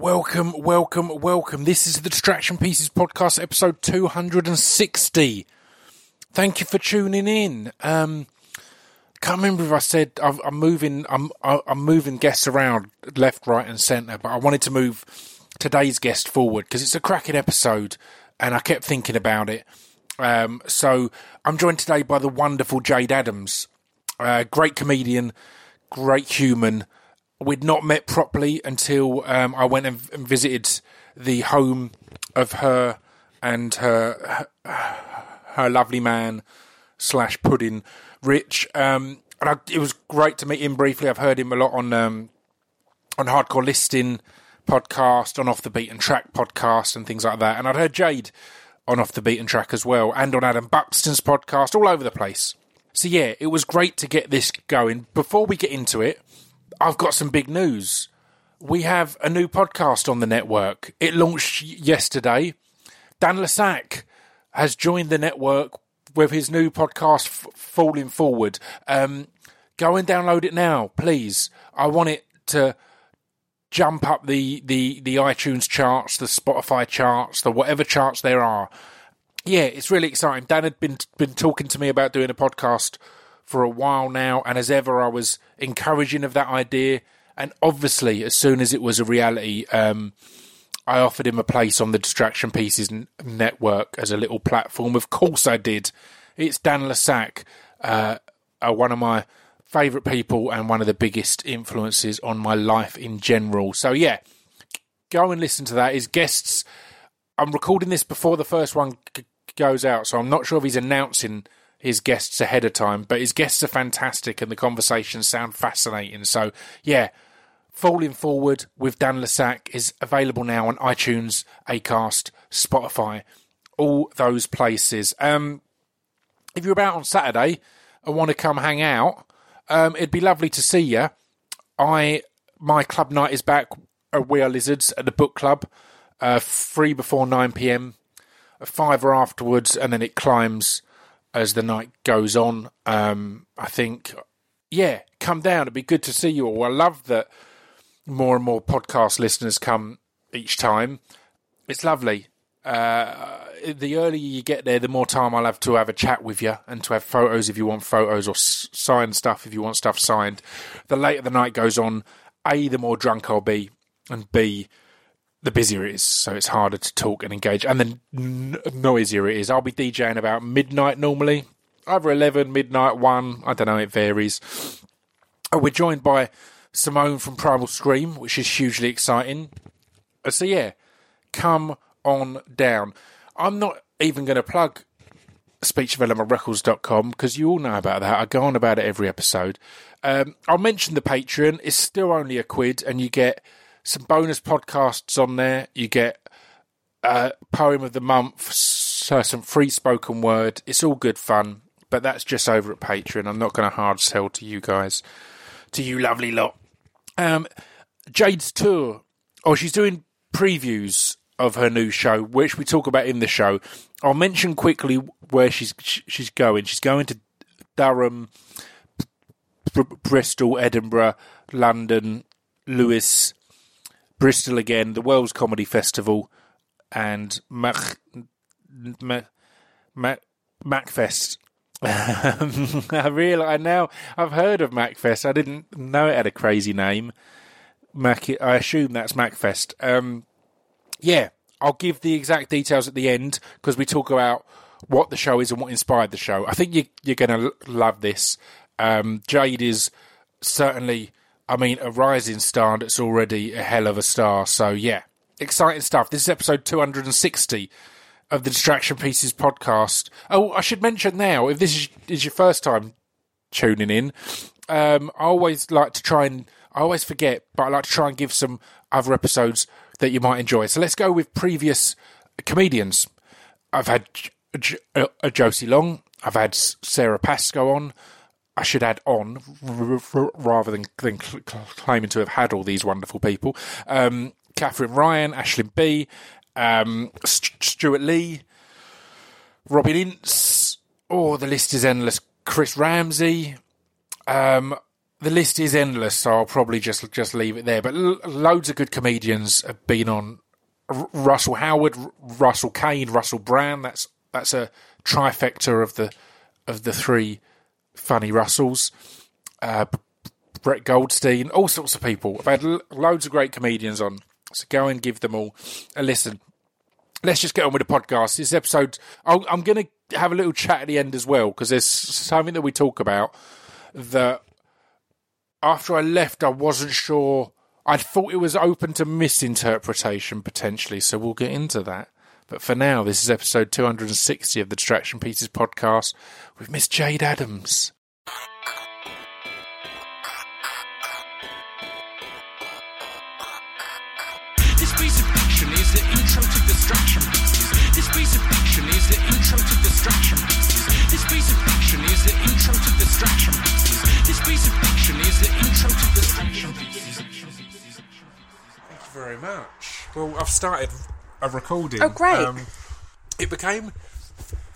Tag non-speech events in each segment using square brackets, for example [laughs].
Welcome, welcome, welcome. This is the Distraction Pieces podcast, episode 260. Thank you for tuning in. Um, can't remember if I said I'm, I'm moving. I'm I'm moving guests around left, right, and centre, but I wanted to move today's guest forward because it's a cracking episode, and I kept thinking about it. Um, so I'm joined today by the wonderful Jade Adams, uh, great comedian, great human. We'd not met properly until um, I went and, visited the home of her and her her, her lovely man slash pudding Rich. Um, and I, it was great to meet him briefly. I've heard him a lot on um, on Hardcore Listing podcast, on Off the Beaten Track podcast, and things like that. And I'd heard Jade on Off the Beaten Track as well, and on Adam Buxton's podcast, all over the place. So yeah, it was great to get this going. Before we get into it, I've got some big news. We have a new podcast on the network. It launched yesterday. Dan Le Sac has joined the network with his new podcast, F- Falling Forward. Um, go and download it now, please. I want it to jump up the, the, the iTunes charts, the Spotify charts, the whatever charts there are. Yeah, it's really exciting. Dan had been been talking to me about doing a podcast for a while now, and as ever, I was encouraging of that idea. And obviously, as soon as it was a reality, um, I offered him a place on the Distraction Pieces n- network as a little platform. Of course, I did. It's Dan Le Sac, uh, uh, one of my favourite people and one of the biggest influences on my life in general. So, yeah, go and listen to that. His guests, I'm recording this before the first one g- goes out, so I'm not sure if he's announcing his guests ahead of time, but his guests are fantastic and the conversations sound fascinating. So, yeah, Falling Forward with Dan Le Sac is available now on iTunes, Acast, Spotify, all those places. Um, if you're about on Saturday and want to come hang out, um, it'd be lovely to see you. I my club night is back. We are lizards at the book club. Uh, free before nine pm, a fiver afterwards, and then it climbs as the night goes on. Um, I think, yeah, come down. It'd be good to see you all. I love that more and more podcast listeners come each time. It's lovely. Uh, the earlier you get there, the more time I'll have to have a chat with you and to have photos if you want photos or s- signed stuff if you want stuff signed. The later the night goes on, A, the more drunk I'll be, and B, the busier it is. So it's harder to talk and engage. And the n- noisier it is. I'll be DJing about midnight normally, either 11, midnight, 1. I don't know, it varies. Oh, we're joined by Simone from Primal Scream, which is hugely exciting. Uh, So yeah, come on down. I'm not even going to plug speechdevelopmentrecords.com because you all know about that. I go on about it every episode. Um, I'll mention the Patreon. It's still only a quid, and you get some bonus podcasts on there. You get uh, poem of the month, so some free spoken word. It's all good fun, but that's just over at Patreon. I'm not going to hard sell to you guys, to you lovely lot. Um, Jade's tour. Oh, she's doing previews of her new show, which we talk about in the show. I'll mention quickly where she's she's going. She's going to Durham, Br- Bristol, Edinburgh, London, Lewes, Bristol again, the World's Comedy Festival, and Mac, Mac, Mac, Macfest. [laughs] I realise now I've heard of Macfest. I didn't know it had a crazy name. Mac, I assume that's Macfest. Um, yeah, I'll give the exact details at the end because we talk about what the show is and what inspired the show. I think you, you're going to love this. Um, Jade is certainly, I mean, a rising star that's already a hell of a star. So, yeah, exciting stuff. This is episode 260 of the Distraction Pieces podcast. Oh, I should mention now, if this is, your first time tuning in, um, I always like to try and, I always forget, but I like to try and give some other episodes that you might enjoy. So let's go with previous comedians. I've had J- uh, Josie Long. I've had Sara Pascoe on. I should add on rather than, than cl- cl- claiming to have had all these wonderful people. Um, Katherine Ryan, Aisling Bea, um, St- Stewart Lee, Robin Ince. Oh, the list is endless. Chris Ramsey. Um, the list is endless, so I'll probably just just leave it there. But l- loads of good comedians have been on. R- Russell Howard, R- Russell Kane, Russell Brand. That's that's a trifecta of the of the three funny Russells. Uh, Brett Goldstein, all sorts of people. I've had l- loads of great comedians on, so go and give them all a listen. Let's just get on with the podcast. This episode, I'll, I'm going to have a little chat at the end as well because there's something that we talk about that after I left, I wasn't sure. I thought it was open to misinterpretation potentially, so we'll get into that. But for now, this is episode 260 of the Distraction Pieces podcast with Miss Jade Adams. This piece of fiction is the intro to distraction pieces. This piece of fiction is the intro to distraction pieces. This piece of fiction is the intro to distraction pieces. This piece of fiction is the intro to distraction pieces. Thank you very much. Well, I've started a recording. Oh, great. Um, it became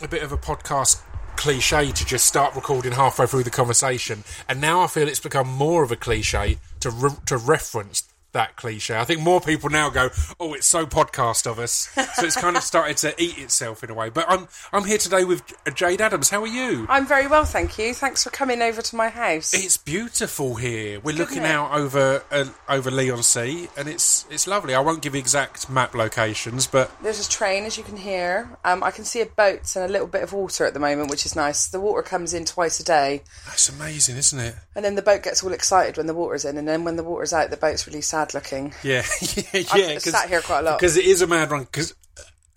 a bit of a podcast cliche to just start recording halfway through the conversation, and now I feel it's become more of a cliche to re- to reference that cliche. I think more people now go, "Oh, it's so podcast of us," so it's kind of [laughs] started to eat itself in a way. But I'm I'm here today with Jade Adams. How are you? I'm very well, thank you. Thanks for coming over to my house. It's beautiful here. We're looking isn't it? out over uh, over Leigh-on-Sea, and it's it's lovely. I won't give exact map locations, but There's a train, as you can hear. Um, I can see a boat and a little bit of water at the moment, which is nice. The water comes in twice a day, that's amazing, isn't it? and then the boat gets all excited when the water's in, and then when the water's out, the boat's really sad looking. [laughs] Yeah, [laughs] yeah, I've sat here quite a lot. because it is a mad run. Because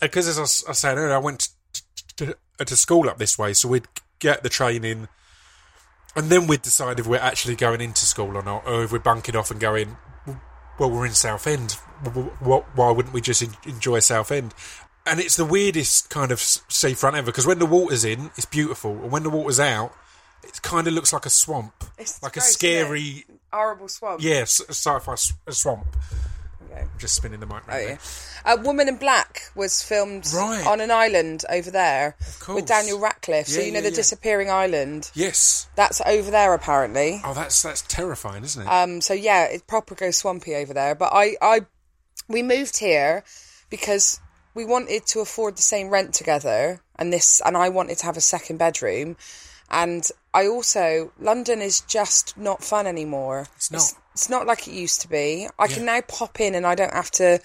uh, as I said earlier, I went to, to, to school up this way, so we'd get the train in, and then we'd decide if we're actually going into school or not, or if we're bunking off and going. Well, we're in Southend. Why wouldn't we just en- enjoy Southend? And it's the weirdest kind of seafront ever because when the water's in, it's beautiful, and when the water's out, it kind of looks like a swamp, It's like a gross, scary, Horrible swamp. yeah, sci-fi s- swamp. Okay. I'm just spinning the mic. Oh Right yeah. there. A Woman in Black was filmed Right. on an island over there with Daniel Radcliffe. so you know yeah, the yeah. disappearing island. Yes. That's over there apparently. Oh, that's that's terrifying, isn't it? Um, so yeah, it proper goes swampy over there. But I, I, we moved here because we wanted to afford the same rent together, and this, and I wanted to have a second bedroom, and I also London is just not fun anymore. It's not. It's, not like it used to be. I can now pop in, and I don't have to.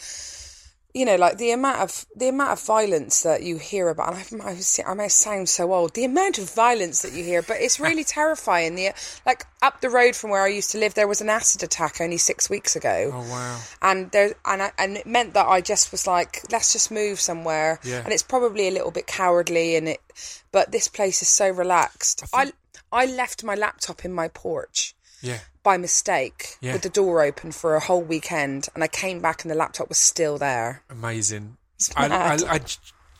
You know, like the amount of the amount of violence that you hear about, and I, I, I may sound so old. The amount of violence that you hear, but it's [laughs] really terrifying. The like up the road from where I used to live, there was an acid attack only six weeks ago oh wow. and there and I, and it meant that I just was like, let's just move somewhere. Yeah. And it's probably a little bit cowardly, and it, but this place is so relaxed. I I, left my laptop in my porch Yeah. By mistake Yeah. with the door open for a whole weekend, and I came back and the laptop was still there. Amazing. I, I. I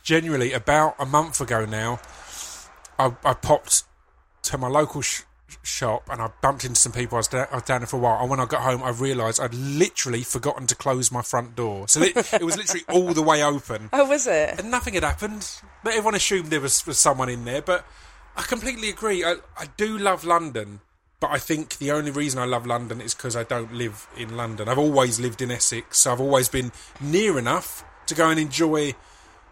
genuinely about a month ago now, I, I popped to my local sh- shop and I bumped into some people. I was, da- I was down there for a while, and when I got home, I realised I'd literally forgotten to close my front door. So it, it was literally all the way open. [laughs] Oh, was it? and nothing had happened. But everyone assumed there was, was someone in there. But I completely agree. I, I do love London, but I think the only reason I love London is because I don't live in London. I've always lived in Essex, so I've always been near enough to go and enjoy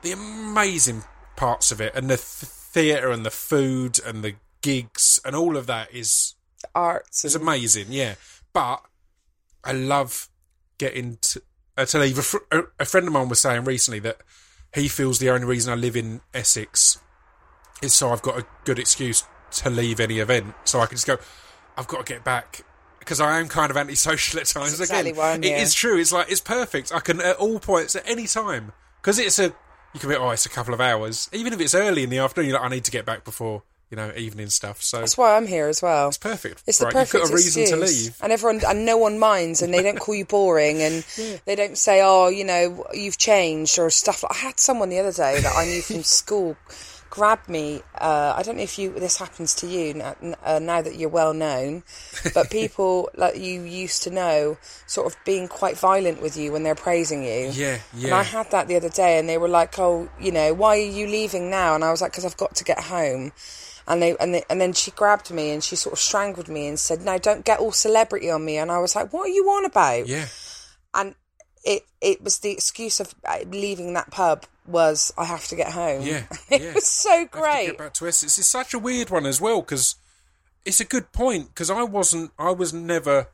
the amazing parts of it, and the th- theatre and the food and the gigs and all of that is the Arts. is and- amazing. Yeah, but I love getting to, uh, to leave. A, fr- a friend of mine was saying recently that he feels the only reason I live in Essex is so I've got a good excuse to leave any event, so I can just go. I've got to get back because I am kind of antisocial at times. That's Again, it true. It's like it's perfect. I can at all points at any time because it's a. You can be oh, it's a couple of hours. Even if it's early in the afternoon, you're like I need to get back before you know evening stuff. So That's why I'm here as well. it's perfect. It's right, the perfect you've got a reason to excuse. leave. and everyone and no one minds, and they don't call you boring, and [laughs] they don't say, "Oh, you know, you've changed" or stuff. like I had someone the other day that I knew from school grab me. Uh, I don't know if you this happens to you now, uh, now that you're well known, but [laughs] people like you used to know sort of being quite violent with you when they're praising you. Yeah, yeah. And. I had that the other day, and they were like, "Oh, you know, why are you leaving now?" And I was like, "Because I've got to get home." and they and they, and then she grabbed me and she sort of strangled me and said, "No, don't get all celebrity on me." And I was like, "What are you on about?" Yeah. And it it was the excuse of uh, leaving that pub was I have to get home. Yeah, [laughs] it yeah. was so I have to great. get back to Essex. It's such a weird one as well because it's a good point because I wasn't. I was never.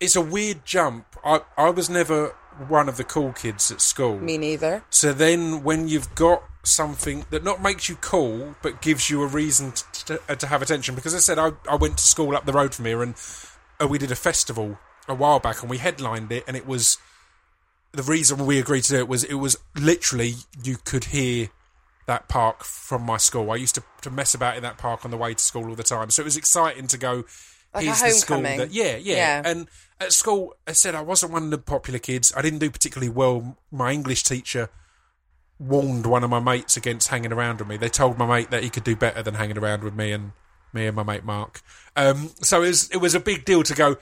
It's a weird jump. I I was never one of the cool kids at school. Me neither. So then, when you've got something that not makes you cool, but gives you a reason to, to, to have attention, because I said I, I went to school up the road from here, and uh, we did a festival a while back, and we headlined it, and it was the reason we agreed to do it was it was literally you could hear that park from my school. I used to, to mess about in that park on the way to school all the time, so it was exciting to go. Like a here's the school homecoming. that yeah, yeah Yeah. and at school I said I wasn't one of the popular kids. I didn't do particularly well. My English teacher warned one of my mates against hanging around with me. They told my mate that he could do better than hanging around with me and me and my mate Mark. Um, so it was it was a big deal to go.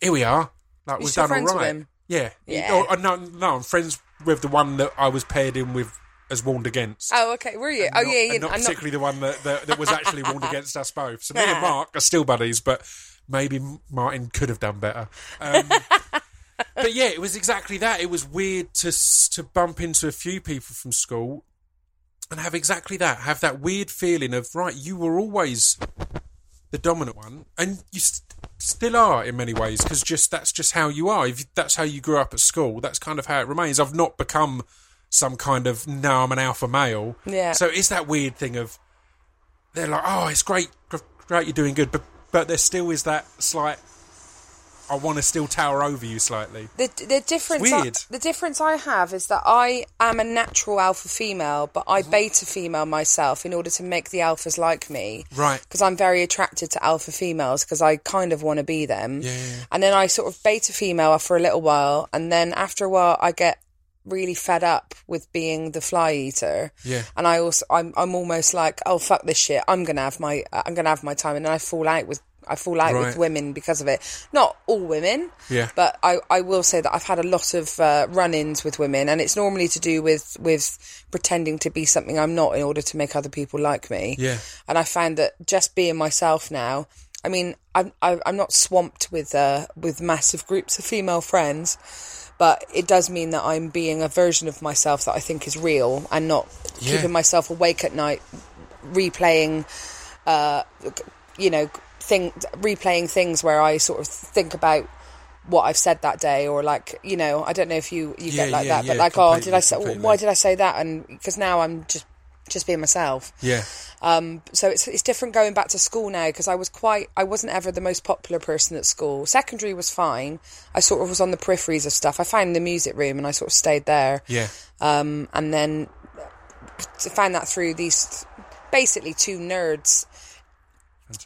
Here we are. Like You we've done all right. Yeah. Yeah. Oh, uh, no, no, I'm friends with the one that I was paired in with as warned against. Oh, okay. Were you? oh, Not- yeah. yeah not I'm particularly the one that, that, that was actually warned [laughs] against us both. So me and Mark are still buddies, but maybe Martin could have done better. Um, [laughs] but yeah, it was exactly that. It was weird to to bump into a few people from school and have exactly that. Have that weird feeling of right, you were always the dominant one, and you still are in many ways because just that's just how you are. If that's how you grew up at school, that's kind of how it remains. I've not become some kind of now I'm an alpha male. Yeah. So it's that weird thing of they're like, oh, it's great, great, you're doing good, but but there still is that slight. I want to still tower over you slightly. The the difference I, the difference I have is that I am a natural alpha female, but I beta female myself in order to make the alphas like me. Right. Because I'm very attracted to alpha females because I kind of want to be them. Yeah, yeah, yeah. And then I sort of beta female for a little while, and then after a while I get really fed up with being the fly eater. Yeah. And I also I'm I'm almost like oh fuck this shit I'm gonna have my I'm gonna have my time, and then I fall out with. I fall out Right. with women because of it. Not all women, Yeah. but I, I will say that I've had a lot of uh, run-ins with women, and it's normally to do with with pretending to be something I'm not in order to make other people like me. Yeah. And I found that just being myself now. I mean, I'm I, I'm not swamped with uh, with massive groups of female friends, but it does mean that I'm being a version of myself that I think is real, and not Yeah. keeping myself awake at night replaying uh, you know, thing replaying things where I sort of think about what I've said that day, or like, you know, I don't know if you you Yeah, get like yeah, that, but yeah, like, oh, did I say? completely. Why did I say that? And because now I'm just just being myself. Yeah. Um, so it's it's different going back to school now because I was quite I wasn't ever the most popular person at school. Secondary was fine. I sort of was on the peripheries of stuff. I found the music room and I sort of stayed there. Yeah. Um, and then to find that through these basically two nerds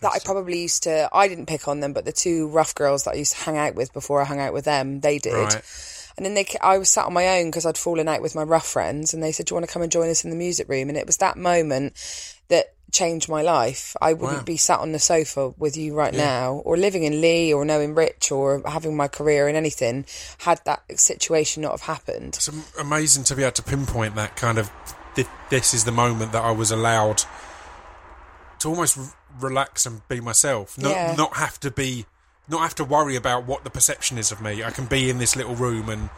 that I probably used to. I didn't pick on them, but the two rough girls that I used to hang out with before I hung out with them, they did. Right. And then they, I was sat on my own because I'd fallen out with my rough friends, and they said, "Do you want to come and join us in the music room?" And it was that moment that changed my life. I wouldn't Wow. be sat on the sofa with you right now, or living in Leigh, or knowing Rich, or having my career in anything, had that situation not have happened. It's amazing to be able to pinpoint that kind of. This is the moment that I was allowed to almost relax and be myself. Not, Yeah. not have to be, not have to worry about what the perception is of me. I can be in this little room and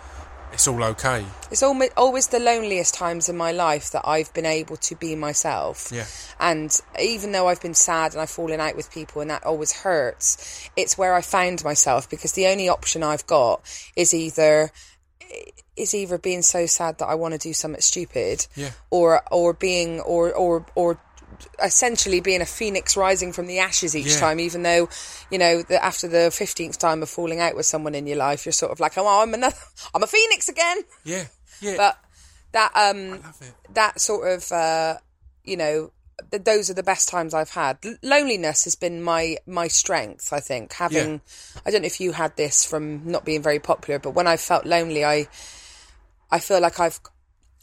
it's all okay. It's always the loneliest times in my life that I've been able to be myself. Yeah. And even though I've been sad and I've fallen out with people and that always hurts, it's where I found myself because the only option I've got is either is either being so sad that I want to do something stupid, Yeah. or or being or or or essentially being a phoenix rising from the ashes each Yeah. time even though you know that after the 15th time of falling out with someone in your life you're sort of like oh I'm another [laughs] I'm a phoenix again Yeah. Yeah. but that um that sort of uh you know th- those are the best times I've had. L- loneliness has been my my strength. I think having. I don't know if you had this from not being very popular, but when I felt lonely, I I feel like I've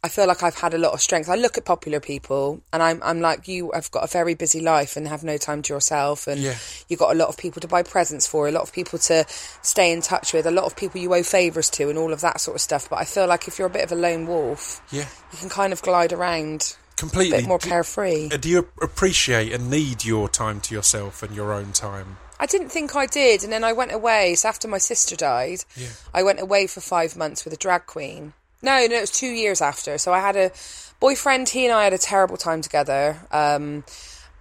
I feel like I've had a lot of strength. I look at popular people and I'm I'm like you have got a very busy life and have no time to yourself and Yeah. you've got a lot of people to buy presents for, a lot of people to stay in touch with, a lot of people you owe favours to and all of that sort of stuff. But I feel like if you're a bit of a lone wolf, yeah. you can kind of glide around. completely. bit more Do- carefree. uh, Do you appreciate and need your time to yourself and your own time? I didn't think I did, and then I went away. So after my sister died, Yeah. I went away for five months with a drag queen. No, no, it was two years after. So I had a boyfriend. He and I had a terrible time together. Um,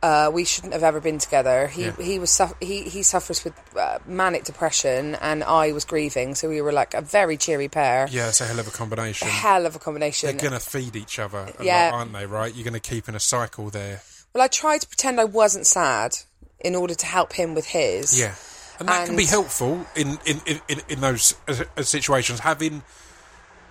uh, we shouldn't have ever been together. He Yeah. he was he he suffers with uh, manic depression, and I was grieving. So we were like a very cheery pair. Yeah, it's a hell of a combination. Hell of a combination. They're going to feed each other a Yeah. lot, aren't they, right? You're going to keep in a cycle there. Well, I tried to pretend I wasn't sad in order to help him with his. Yeah. And that can be helpful in, in, in, in, in those uh, situations. Having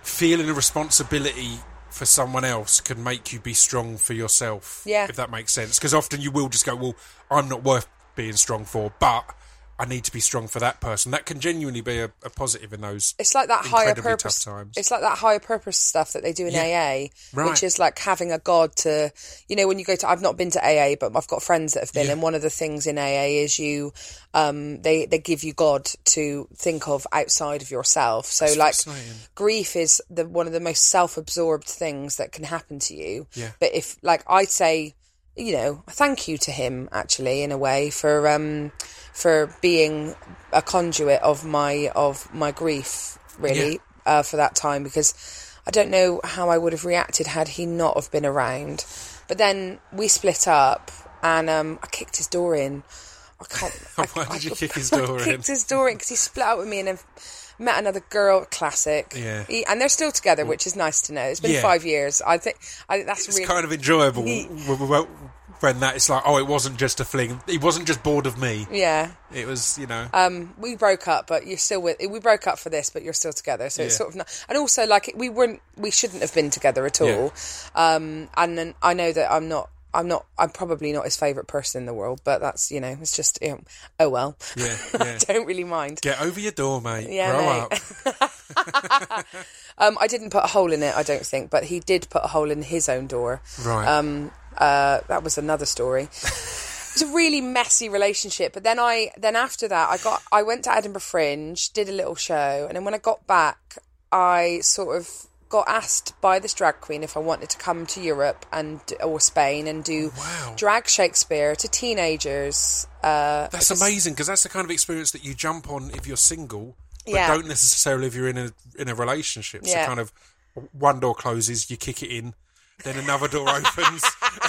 feeling a responsibility for someone else can make you be strong for yourself. Yeah. If that makes sense. Because often you will just go, well, I'm not worth being strong for, but I need to be strong for that person. That can genuinely be a, a positive in those. It's like that higher purpose. times. It's like that higher purpose stuff that they do in Yeah. AA, Right. which is like having a god to, you know, when you go to. I've not been to AA, but I've got friends that have been, Yeah. and one of the things in AA is you, um, they they give you God to think of outside of yourself. So That's like, fascinating. grief is the one of the most self-absorbed things that can happen to you. Yeah. But if like I'd say, you know, thank you to him actually in a way for um for being a conduit of my of my grief really uh, for that time because I don't know how I would have reacted had he not have been around. But then we split up and um, I kicked his door in. I can't. [laughs] I, Why did you I- kick his [laughs] I door in? kicked his door in because he split up with me and then met another girl. Classic. Yeah. He- and they're still together, which is nice to know. It's been Yeah. five years. I think I, that's It's really kind of enjoyable He- when that it's like, oh, it wasn't just a fling. He wasn't just bored of me. yeah. It was, you know. Um, we broke up, but you're still with. We broke up for this, but you're still together. So it's sort of not. And also, like we weren't. We shouldn't have been together at Yeah. all. Um, and then I know that I'm not. I'm not. I'm probably not his favorite person in the world, but that's you know. It's just. You know, oh well. Yeah, [laughs] I yeah. don't really mind. Get over your door, mate. Yeah, Grow mate. up. [laughs] Um, I didn't put a hole in it. I don't think, but he did put a hole in his own door. Right. Um, uh, that was another story. it was a really messy relationship. But then I, then after that, I got, I went to Edinburgh Fringe, did a little show, and then when I got back, I sort of got asked by this drag queen if I wanted to come to Europe and or Spain and do Wow. drag Shakespeare to teenagers. Uh, That's amazing because that's the kind of experience that you jump on if you're single, but Yeah. don't necessarily if you're in a in a relationship. So Yeah. kind of one door closes, you kick it in, then another door [laughs] opens,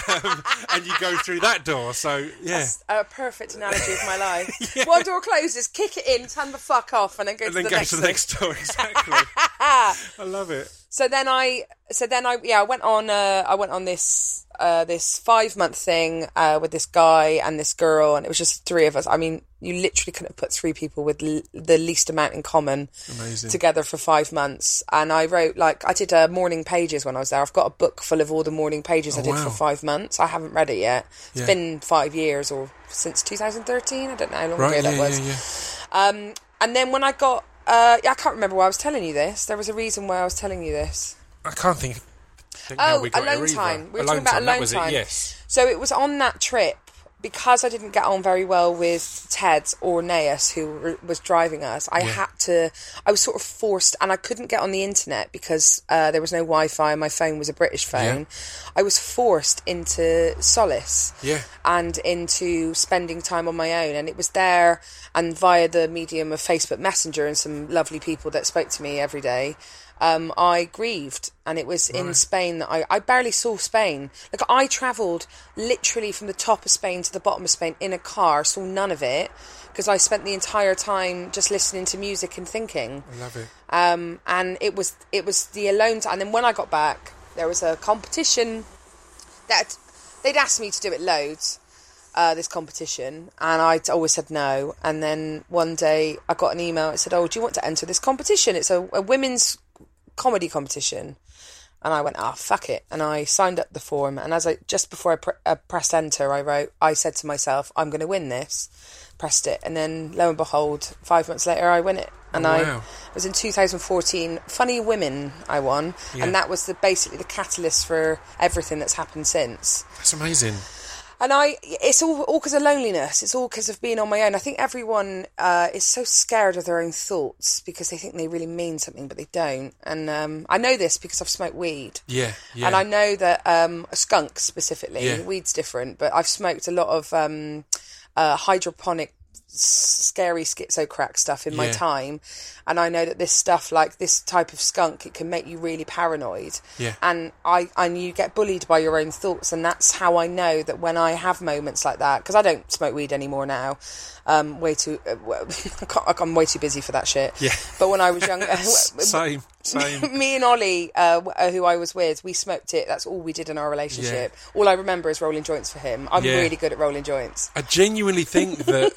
um, and you go through that door. So yeah, a perfect analogy of my life. [laughs] One door closes, kick it in, turn the fuck off, and then go and to then the go next to the next door. Exactly. [laughs] I love it. So then I, so then I, yeah, I went on, uh, I went on this, uh, this five month thing uh, with this guy and this girl, and it was just three of us. I mean, you literally couldn't have put three people with l- the least amount in common Amazing. together for five months. And I wrote like I did uh, morning pages when I was there. I've got a book full of all the morning pages I did wow. for five months. I haven't read it yet. It's Yeah. been five years or since 2013. I don't know how long Right. ago Yeah, that was. yeah, yeah. And then when I got, uh, I can't remember why I was telling you this. There was a reason why I was telling you this. I can't think. think Oh, how we got alone time. We were alone talking about time. alone time. It, yes. So it was on that trip because I didn't get on very well with Ted or Naeus, who was driving us. I had to. I was sort of forced, and I couldn't get on the internet because uh, there was no Wi-Fi. and My phone was a British phone. I was forced into solace Yeah. and into spending time on my own. And it was there and via the medium of Facebook Messenger and some lovely people that spoke to me every day. Um, I grieved, and it was in Spain that I, I barely saw Spain. Like I travelled literally from the top of Spain to the bottom of Spain in a car, saw none of it because I spent the entire time just listening to music and thinking I love it. um, and it was it was the alone time. And then when I got back, there was a competition that they'd asked me to do it loads. Uh, this competition, and I always said no. And then one day I got an email. It said, "Oh, do you want to enter this competition? It's a, a women's comedy competition." And I went, "Ah, fuck it!" And I signed up the form. And as I just before I pre- uh, pressed enter, I wrote, I said to myself, "I'm going to win this." Pressed it, and then lo and behold, five months later, I win it. And I wow. it was in 2014. Funny Women, I won, Yeah. and that was the basically the catalyst for everything that's happened since. That's amazing. And I, it's all all because of loneliness. It's all because of being on my own. I think everyone uh, is so scared of their own thoughts because they think they really mean something, but they don't. And um, I know this because I've smoked weed. Yeah, yeah. And I know that um, skunk specifically, Yeah. weed's different, but I've smoked a lot of um, uh, hydroponic, scary schizo crack stuff in my Yeah. time, and I know that this stuff, like this type of skunk, it can make you really paranoid. Yeah. And I and you get bullied by your own thoughts, and that's how I know that when I have moments like that, because I don't smoke weed anymore now. Um, way too, uh, [laughs] I I'm way too busy for that shit. Yeah. But when I was younger, [laughs] same, same. [laughs] me and Ollie, uh, uh, who I was with, we smoked it. That's all we did in our relationship. All I remember is rolling joints for him. I'm Yeah. really good at rolling joints. I genuinely think that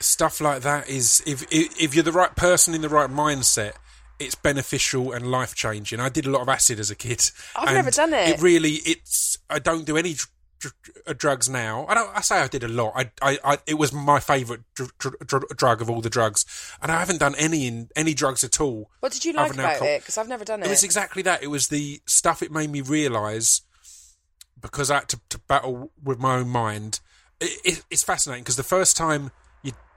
stuff like that is if, if if you're the right person in the right mindset, it's beneficial and life changing. I did a lot of acid as a kid. I've never done it. It really, it's. I don't do any dr- dr- uh, drugs now. I don't. I say I did a lot. I, I, I it was my favourite dr- dr- dr- drug of all the drugs, and I haven't done any in any drugs at all. What did you like about alcohol. it? Because I've never done it. It was exactly that. It was the stuff it made me realise because I had to, to battle with my own mind. It, it, it's fascinating because the first time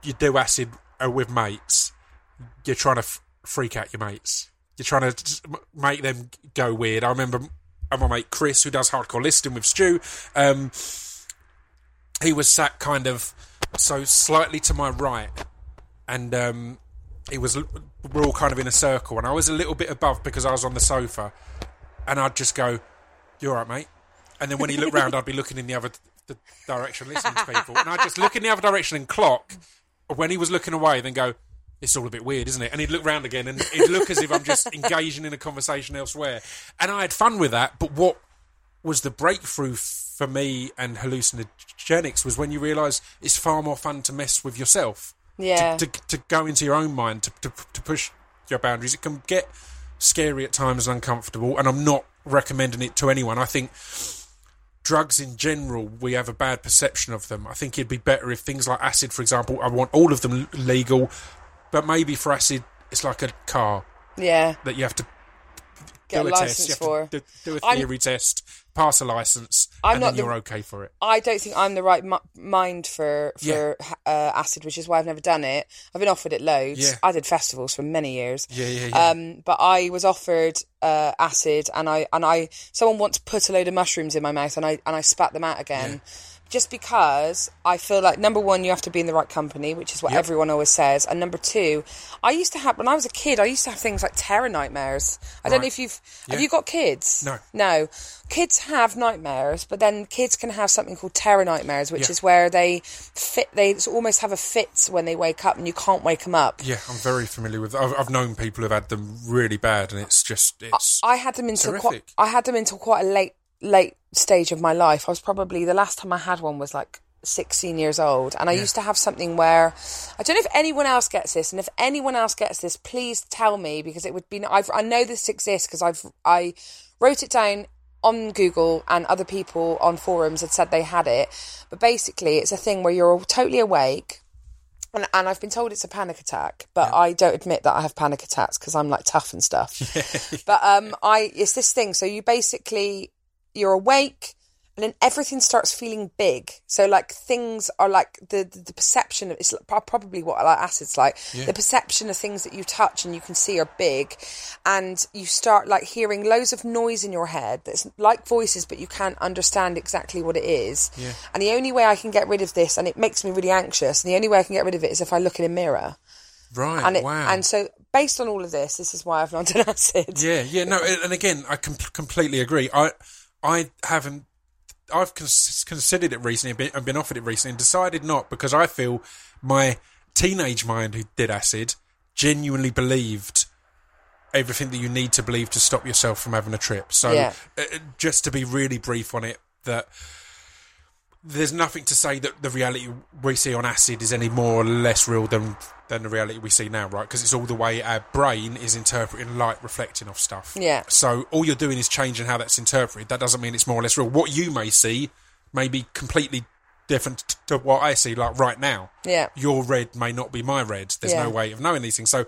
you do acid uh, with mates, you're trying to f- freak out your mates. You're trying to make them go weird. I remember my mate Chris, who does hardcore listing with Stu. Um, he was sat kind of so slightly to my right, and um, he was we're all kind of in a circle, and I was a little bit above because I was on the sofa, and I'd just go, "You all right, mate?" And then when he looked round, I'd be looking in the other the direction, listening to people, and I'd just look in the other direction and clock. When he was looking away, then go, "It's all a bit weird, isn't it?" And he'd look round again, and it'd look as if I'm just [laughs] engaging in a conversation elsewhere. And I had fun with that, but what was the breakthrough for me and hallucinogenics was when you realise it's far more fun to mess with yourself Yeah. to, to, to go into your own mind to, to, to push your boundaries. It can get scary at times and uncomfortable, and I'm not recommending it to anyone. I think drugs in general, we have a bad perception of them. I think it'd be better if things like acid, for example, I want all of them legal, but maybe for acid, it's like a car yeah. that you have to Get do a a test, license you have for. to do, a I'm- theory test, pass a license, I'm and not then the- you're okay for it. I don't think I'm the right mi- mind for Yeah. for uh, acid, which is why I've never done it. I've been offered it loads. Yeah. I did festivals for many years. Yeah, yeah, yeah. Um, but I was offered uh, acid, and I and I someone once put a load of mushrooms in my mouth, and I and I spat them out again. Just because I feel like number one, you have to be in the right company, which is what Yep. everyone always says, and number two, I used to have when I was a kid, I used to have things like terror nightmares. I don't know if you've Yeah. have you got kids? No. no. Kids have nightmares, but then kids can have something called terror nightmares, which Yeah. is where they fit. They almost have a fit when they wake up, and you can't wake them up. Yeah, I'm very familiar with. I've, I've known people who've had them really bad, and it's just it's. I had them until quite, I had them until quite a late late stage of my life. I was probably the last time I had one was like 16 years old and I used to have something where I don't know if anyone else gets this and if anyone else gets this please tell me because it would be I've, I know this exists because I've I wrote it down on Google and other people on forums had said they had it but basically it's a thing where you're totally awake and, and I've been told it's a panic attack, but I don't admit that I have panic attacks because I'm like tough and stuff. [laughs] but um, I it's this thing. So you basically you're awake, and then everything starts feeling big. So like things are like the the, the perception of it's probably what like acid's like. The perception of things that you touch and you can see are big, and you start like hearing loads of noise in your head that's like voices, but you can't understand exactly what it is. Yeah. And the only way I can get rid of this, and it makes me really anxious, and the only way I can get rid of it is if I look in a mirror. right. And it, wow. and so based on all of this, this is why I've not done [laughs] acid. Yeah, yeah, no, and and again, I com- completely agree. I, I haven't, I've cons- considered it recently and been, offered it recently, and decided not because I feel my teenage mind who did acid genuinely believed everything that you need to believe to stop yourself from having a trip. So, Yeah. uh, uh, just to be really brief on it, that there's nothing to say that the reality we see on acid is any more or less real than than the reality we see now, right? Because it's all the way our brain is interpreting light reflecting off stuff. Yeah. So all you're doing is changing how that's interpreted. That doesn't mean it's more or less real. What you may see may be completely different to what I see, like right now. Yeah. Your red may not be my red. There's Yeah. no way of knowing these things. So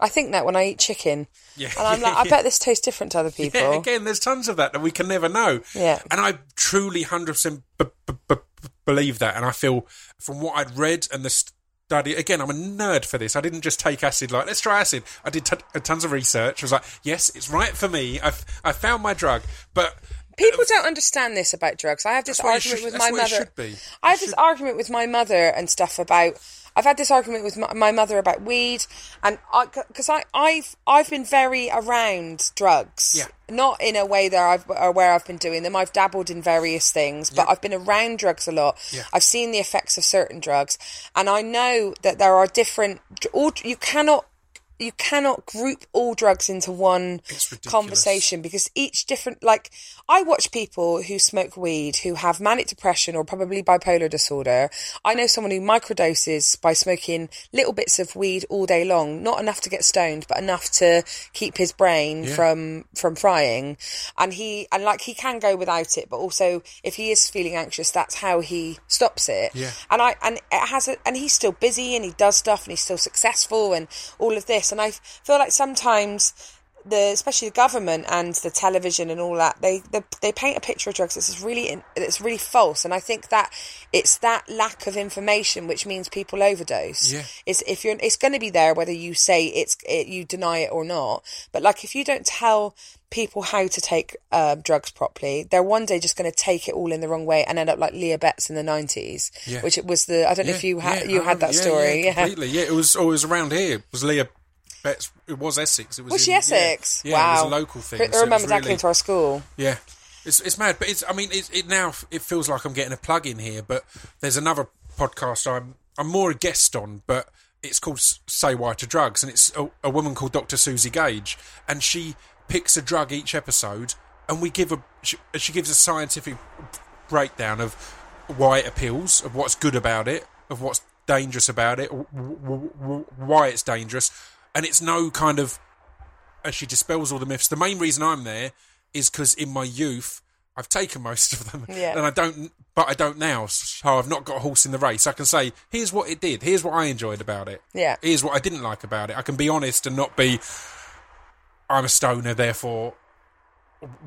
I think that when I eat chicken, yeah, and I'm like, I [laughs] bet this tastes different to other people. yeah, again, there's tons of that that we can never know. Yeah. And I truly 100% b- b- b- believe that, and I feel from what I'd read and the study. Again, I'm a nerd for this. I didn't just take acid like let's try acid. I did t- tons of research. I was like, yes, it's right for me. I've I found my drug, but People um, don't understand this about drugs. I have this That's what it argument should- with my mother. I have this argument with my mother and stuff about. I've had this argument with my, my mother about weed, and because I, I've I've been very around drugs, Yeah. not in a way that I've or where I've been doing them. I've dabbled in various things, but Yeah. I've been around drugs a lot. Yeah. I've seen the effects of certain drugs, and I know that there are different. All you cannot. You cannot group all drugs into one conversation because each different like I watch people who smoke weed who have manic depression or probably bipolar disorder. I know someone who microdoses by smoking little bits of weed all day long, not enough to get stoned, but enough to keep his brain Yeah. from from frying. And he and like he can go without it, but also if he is feeling anxious, that's how he stops it. Yeah. And I and it has a, and he's still busy and he does stuff and he's still successful and all of this. And I feel like sometimes the especially the government and the television and all that they they, they paint a picture of drugs that's really it's really false and i think that it's that lack of information which means people overdose Yeah. is if you're it's going to be there whether you say it's it, you deny it or not but like if you don't tell people how to take uh, drugs properly they're one day just going to take it all in the wrong way and end up like leah betts in the 90s Yeah. which it was the i don't know if you had you had that story Yeah, completely. Yeah, it was always around here. It was Leah Betts? It was Essex. It was. was she Essex? Yeah, wow. it was a local thing. I so remember that really- came to our school. Yeah, it's it's mad, but it's. I mean, it, it now it feels like I'm getting a plug in here, but there's another podcast I'm I'm more a guest on, but it's called Say Why to Drugs, and it's a, a woman called Dr. Suzi Gage, and she picks a drug each episode, and we give a she, she gives a scientific breakdown of why it appeals, of what's good about it, of what's dangerous about it, why it's dangerous, and it's no kind of and she dispels all the myths. The main reason I'm there is because in my youth I've taken most of them, Yeah. and I don't, but I don't now. So I've not got a horse in the race. I can say, here's what it did. Here's what I enjoyed about it. Yeah. Here's what I didn't like about it. I can be honest and not be. I'm a stoner, therefore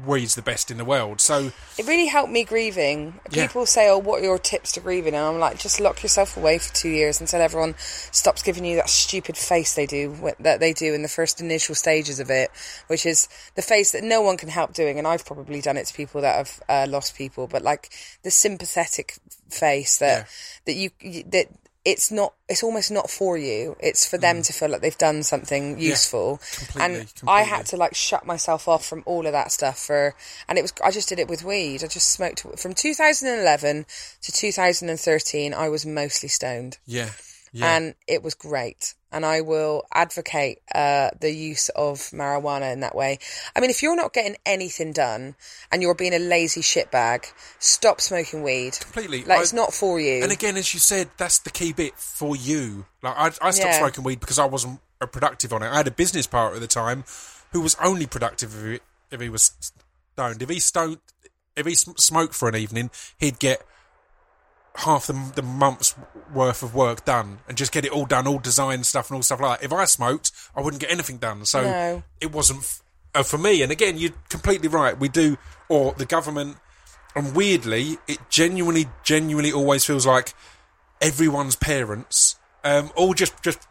weed's the best in the world. So It really helped me grieving. Yeah. People say, "Oh, what are your tips to grieving?" And I'm like, just lock yourself away for two years until everyone stops giving you that stupid face they do that they do in the first initial stages of it, which is the face that no one can help doing. And I've probably done it to people that have uh, lost people, but like the sympathetic face that Yeah. that you, you that. It's not. It's almost not for you. It's for them to feel like they've done something useful. Mm. completely, and completely. I had to like shut myself off from all of that stuff for and it was I just did it with weed. I just smoked from 2011 to 2013 I was mostly stoned yeah, yeah, and it was great. And I will advocate uh, the use of marijuana in that way. I mean, if you're not getting anything done and you're being a lazy shitbag, stop smoking weed. completely. Like I- it's not for you. And again, as you said, that's the key bit for you. Like I, I stopped Yeah. smoking weed because I wasn't productive on it. I had a business partner at the time who was only productive if he, if he was stoned. If he stoned, if he sm- smoked for an evening, he'd get half the, the month's worth of work done and just get it all done, all design stuff and all stuff like that. If I smoked, I wouldn't get anything done. So No. it wasn't f- uh, for me. And again, you're completely right. We do, or the government, and weirdly, it genuinely, genuinely always feels like everyone's parents um, all just just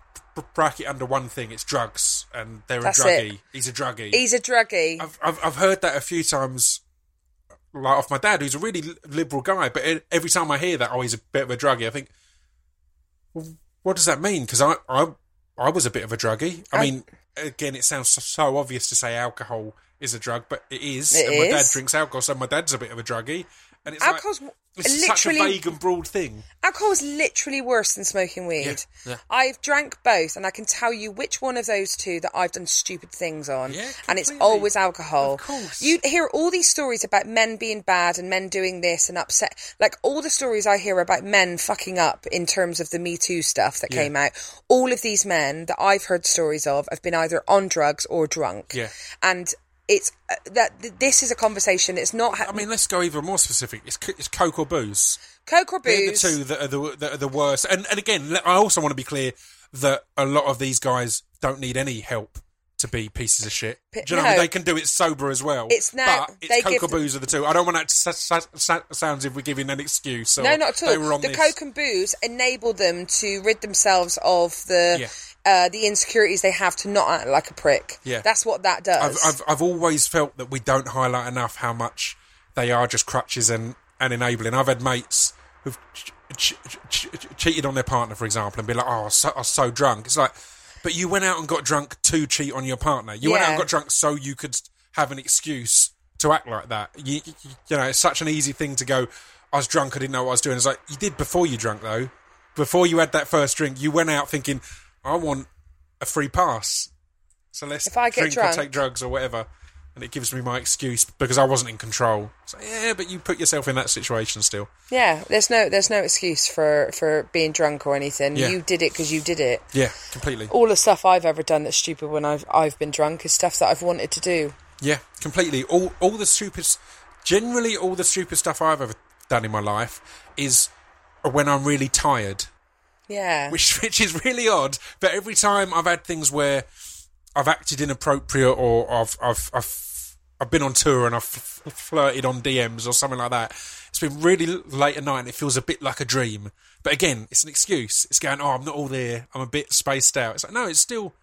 bracket under one thing. It's drugs, and they're That's a druggie. it. He's a druggie. He's a druggie. I've, I've I've heard that a few times, like off my dad, who's a really liberal guy. But every time I hear that, oh, he's a bit of a druggie, I think, well, what does that mean? Because I, I I was a bit of a druggie. I, I- mean, again, it sounds so, so obvious to say alcohol is a drug, but it is. It and my dad drinks alcohol, so my dad's a bit of a druggie. And it's Alcohol's like, it's such a vague and broad thing. Alcohol is literally worse than smoking weed. Yeah, yeah. I've drank both, and I can tell you which one of those two that I've done stupid things on. Yeah, and it's always alcohol. Of course. You hear all these stories about men being bad and men doing this and upset. Like all the stories I hear about men fucking up in terms of the Me Too stuff that came out. All of these men that I've heard stories of have been either on drugs or drunk. Yeah. And it's uh, that this is a conversation. It's not ha- I mean, let's go even more specific. It's, it's Coke or booze. Coke or They're the two that are the, that are the worst. And, and again, I also want to be clear that a lot of these guys don't need any help to be pieces of shit. Do you know what I mean? They can do it sober as well. It's now- but they it's Coke or booze are the two. I don't want that to sa- sa- sa- sound as if we're giving an excuse. No, not at all. The this. Coke and booze enable them to rid themselves of the Yeah. uh, the insecurities they have to not act like a prick. Yeah. that's what that does. I've, I've I've always felt that we don't highlight enough how much they are just crutches and, and enabling. I've had mates who've ch- ch- ch- ch- cheated on their partner, for example, and be like, "Oh, I was so, I was so drunk." It's like, but you went out and got drunk to cheat on your partner. You went out and got drunk so you could have an excuse to act like that. You, you, you know, it's such an easy thing to go. I was drunk. I didn't know what I was doing. It's like you did before you drank though. Before you had that first drink, you went out thinking, "I want a free pass." So let's If I get drink drunk- or take drugs or whatever, and it gives me my excuse because I wasn't in control. So yeah, but you put yourself in that situation still. yeah, there's no there's no excuse for for being drunk or anything. Yeah. You did it because you did it. Yeah, completely. All the stuff I've ever done that's stupid when I've I've been drunk is stuff that I've wanted to do. Yeah, completely. All all the stupid, generally all the stupid stuff I've ever done in my life is when I'm really tired. Yeah, [laughs] which which is really odd. But every time I've had things where I've acted inappropriate or I've I've I've, I've been on tour and I've f- flirted on DMs or something like that, it's been really late at night and it feels a bit like a dream. But again, it's an excuse. It's going, oh, I'm not all there. I'm a bit spaced out. It's like no, it's still.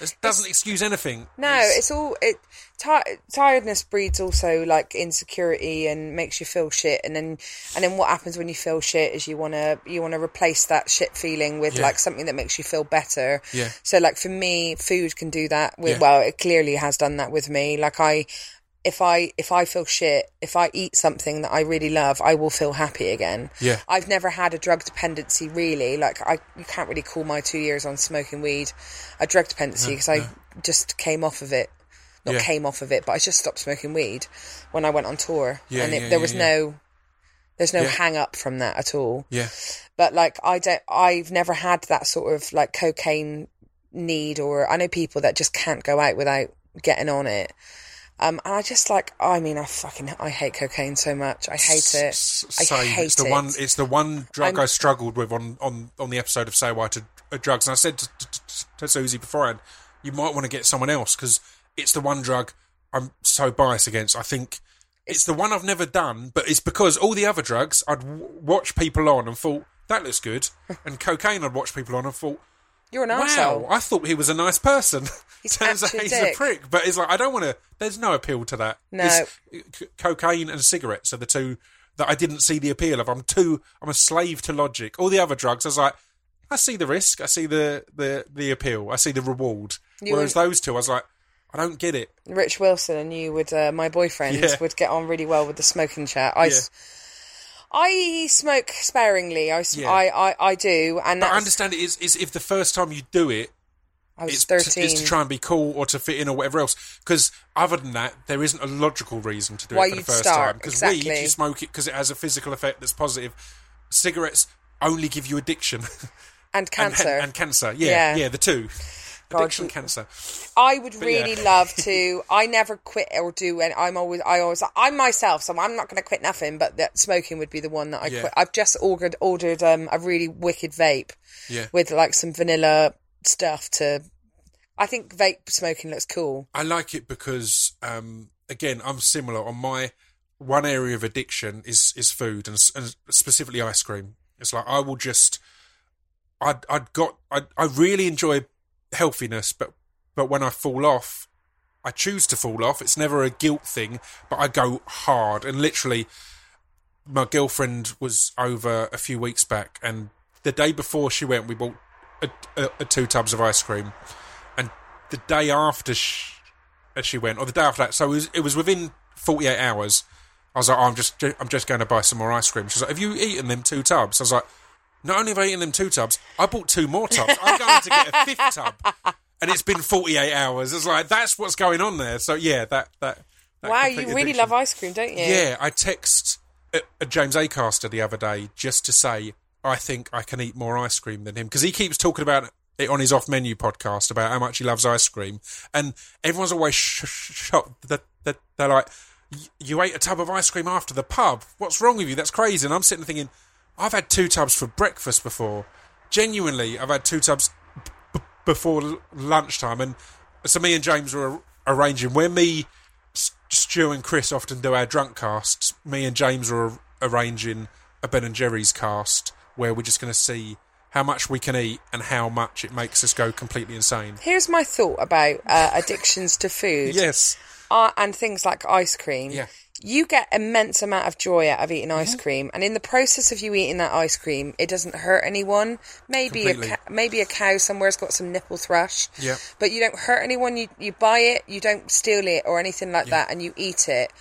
It doesn't excuse anything. No, it's all it. Ti- tiredness breeds also like insecurity and makes you feel shit, and then and then what happens when you feel shit is you wanna you wanna replace that shit feeling with Yeah. like something that makes you feel better. Yeah. So like for me, food can do that. With Yeah. well, it clearly has done that with me. Like I. If I if I feel shit, if I eat something that I really love, I will feel happy again. Yeah. I've never had a drug dependency really. Like I, you can't really call my two years on smoking weed a drug dependency because I just came off of it. Not Yeah. came off of it, but I just stopped smoking weed when I went on tour, Yeah, and it, yeah, there was no, there's no hang up from that at all. Yeah, But like I don't, I've never had that sort of like cocaine need, or I know people that just can't go out without getting on it. Um, and I just like, I mean, I fucking, I hate cocaine so much. I hate it. S- I hate it's the it. one. It's the one drug I'm- I struggled with on, on, on the episode of Say Why to uh, Drugs, and I said to, to, to Suzi beforehand, you might want to get someone else because it's the one drug I'm so biased against. I think it's the one I've never done, but it's because all the other drugs I'd w- watch people on and thought that looks good, [laughs] and cocaine I'd watch people on and thought. You're an Wow, arsehole. I thought he was a nice person. [laughs] He's Turns out actually a he's a prick. But it's like I don't want to. There's no appeal to that. No. C- cocaine and cigarettes are the two that I didn't see the appeal of. I'm too. I'm a slave to logic. All the other drugs, I was like, I see the risk. I see the the the appeal. I see the reward. You Whereas those two, I was like, I don't get it. Rich Wilson and you would, uh, my boyfriend, Yeah. would get on really well with the smoking chat. I. Yeah. I smoke sparingly. I, Yeah. I, I, I do, and But I that's, understand it is is if the first time you do it, I was it's thirteen. to, it's to try and be cool or to fit in or whatever else. Because other than that, there isn't a logical reason to do Why it for the you'd first start, time. Because exactly. weed, you smoke it because it has a physical effect that's positive. Cigarettes only give you addiction and [laughs] and, cancer. and, and cancer. Yeah, Yeah. yeah, the two. Addiction, cancer. I would yeah. really love to. [laughs] I never quit or do, and I'm always, I always, I'm myself, so I'm not going to quit nothing. But that smoking would be the one that I Yeah. quit. I've just ordered ordered um, a really wicked vape Yeah. with like some vanilla stuff to. I think vape smoking looks cool. I like it because, um, again, I'm similar. On my one area of addiction is is food and, and specifically ice cream. It's like I will just, I I got I I really enjoy healthiness, but but when I fall off, I choose to fall off. It's never a guilt thing, but I go hard and literally. My girlfriend was over a few weeks back, and the day before she went, we bought a, a, a two tubs of ice cream, and the day after she, she went, or the day after that, so it was, it was within forty eight hours. I was like, oh, I'm just I'm just going to buy some more ice cream. She's like, have you eaten them two tubs? I was like, not only have I eaten them two tubs, I bought two more tubs. I'm going to get a fifth [laughs] tub, and it's been forty eight hours. It's like that's what's going on there. So yeah, that that. that wow, you really addiction. love ice cream, don't you? Yeah, I text a, a James Acaster the other day just to say I think I can eat more ice cream than him because he keeps talking about it on his off menu podcast about how much he loves ice cream, and everyone's always sh- sh- shocked that, that they're like, "You ate a tub of ice cream after the pub? What's wrong with you? That's crazy." And I'm sitting thinking, I've had two tubs for breakfast before. Genuinely, I've had two tubs b- before l- lunchtime, and so me and James were arranging where me, Stu, and Chris often do our drunk casts. Me and James were arranging a Ben and Jerry's cast where we're just going to see how much we can eat and how much it makes us go completely insane. Here's my thought about uh, addictions to food Yes. uh, and things like ice cream. Yeah. You get immense amount of joy out of eating mm-hmm. ice cream, and in the process of you eating that ice cream, it doesn't hurt anyone. Maybe a ca- maybe a cow somewhere's got some nipple thrush. Yeah. But you don't hurt anyone. You you buy it. You don't steal it or anything like that, and you eat it.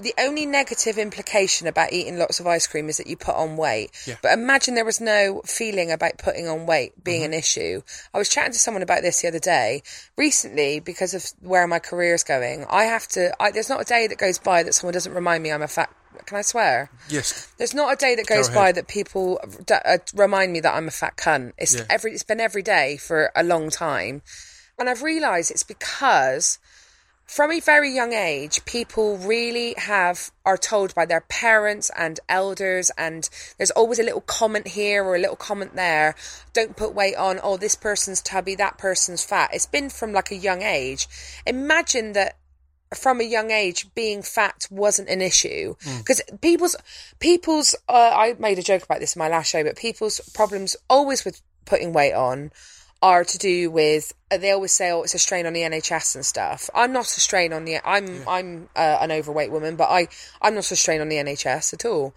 The only negative implication about eating lots of ice cream is that you put on weight. Yeah. But imagine there was no feeling about putting on weight being an issue. I was chatting to someone about this the other day. Recently, because of where my career is going, I have to. I, there's not a day that goes by that someone doesn't remind me I'm a fat. Can I swear? Yes. There's not a day that goes ahead. by that people d- uh, remind me that I'm a fat cunt. It's Yeah. every. It's been every day for a long time, and I've realised it's because from a very young age, people really have are told by their parents and elders, and there's always a little comment here or a little comment there. Don't put weight on. Oh, this person's tubby, that person's fat. It's been from like a young age. Imagine that from a young age being fat wasn't an issue because people's people's uh, I made a joke about this in my last show, but people's problems always with putting weight on are to do with uh, they always say oh it's a strain on the NHS and stuff. I'm not a strain on the I'm I'm uh, an overweight woman, but I I'm not a strain on the NHS at all.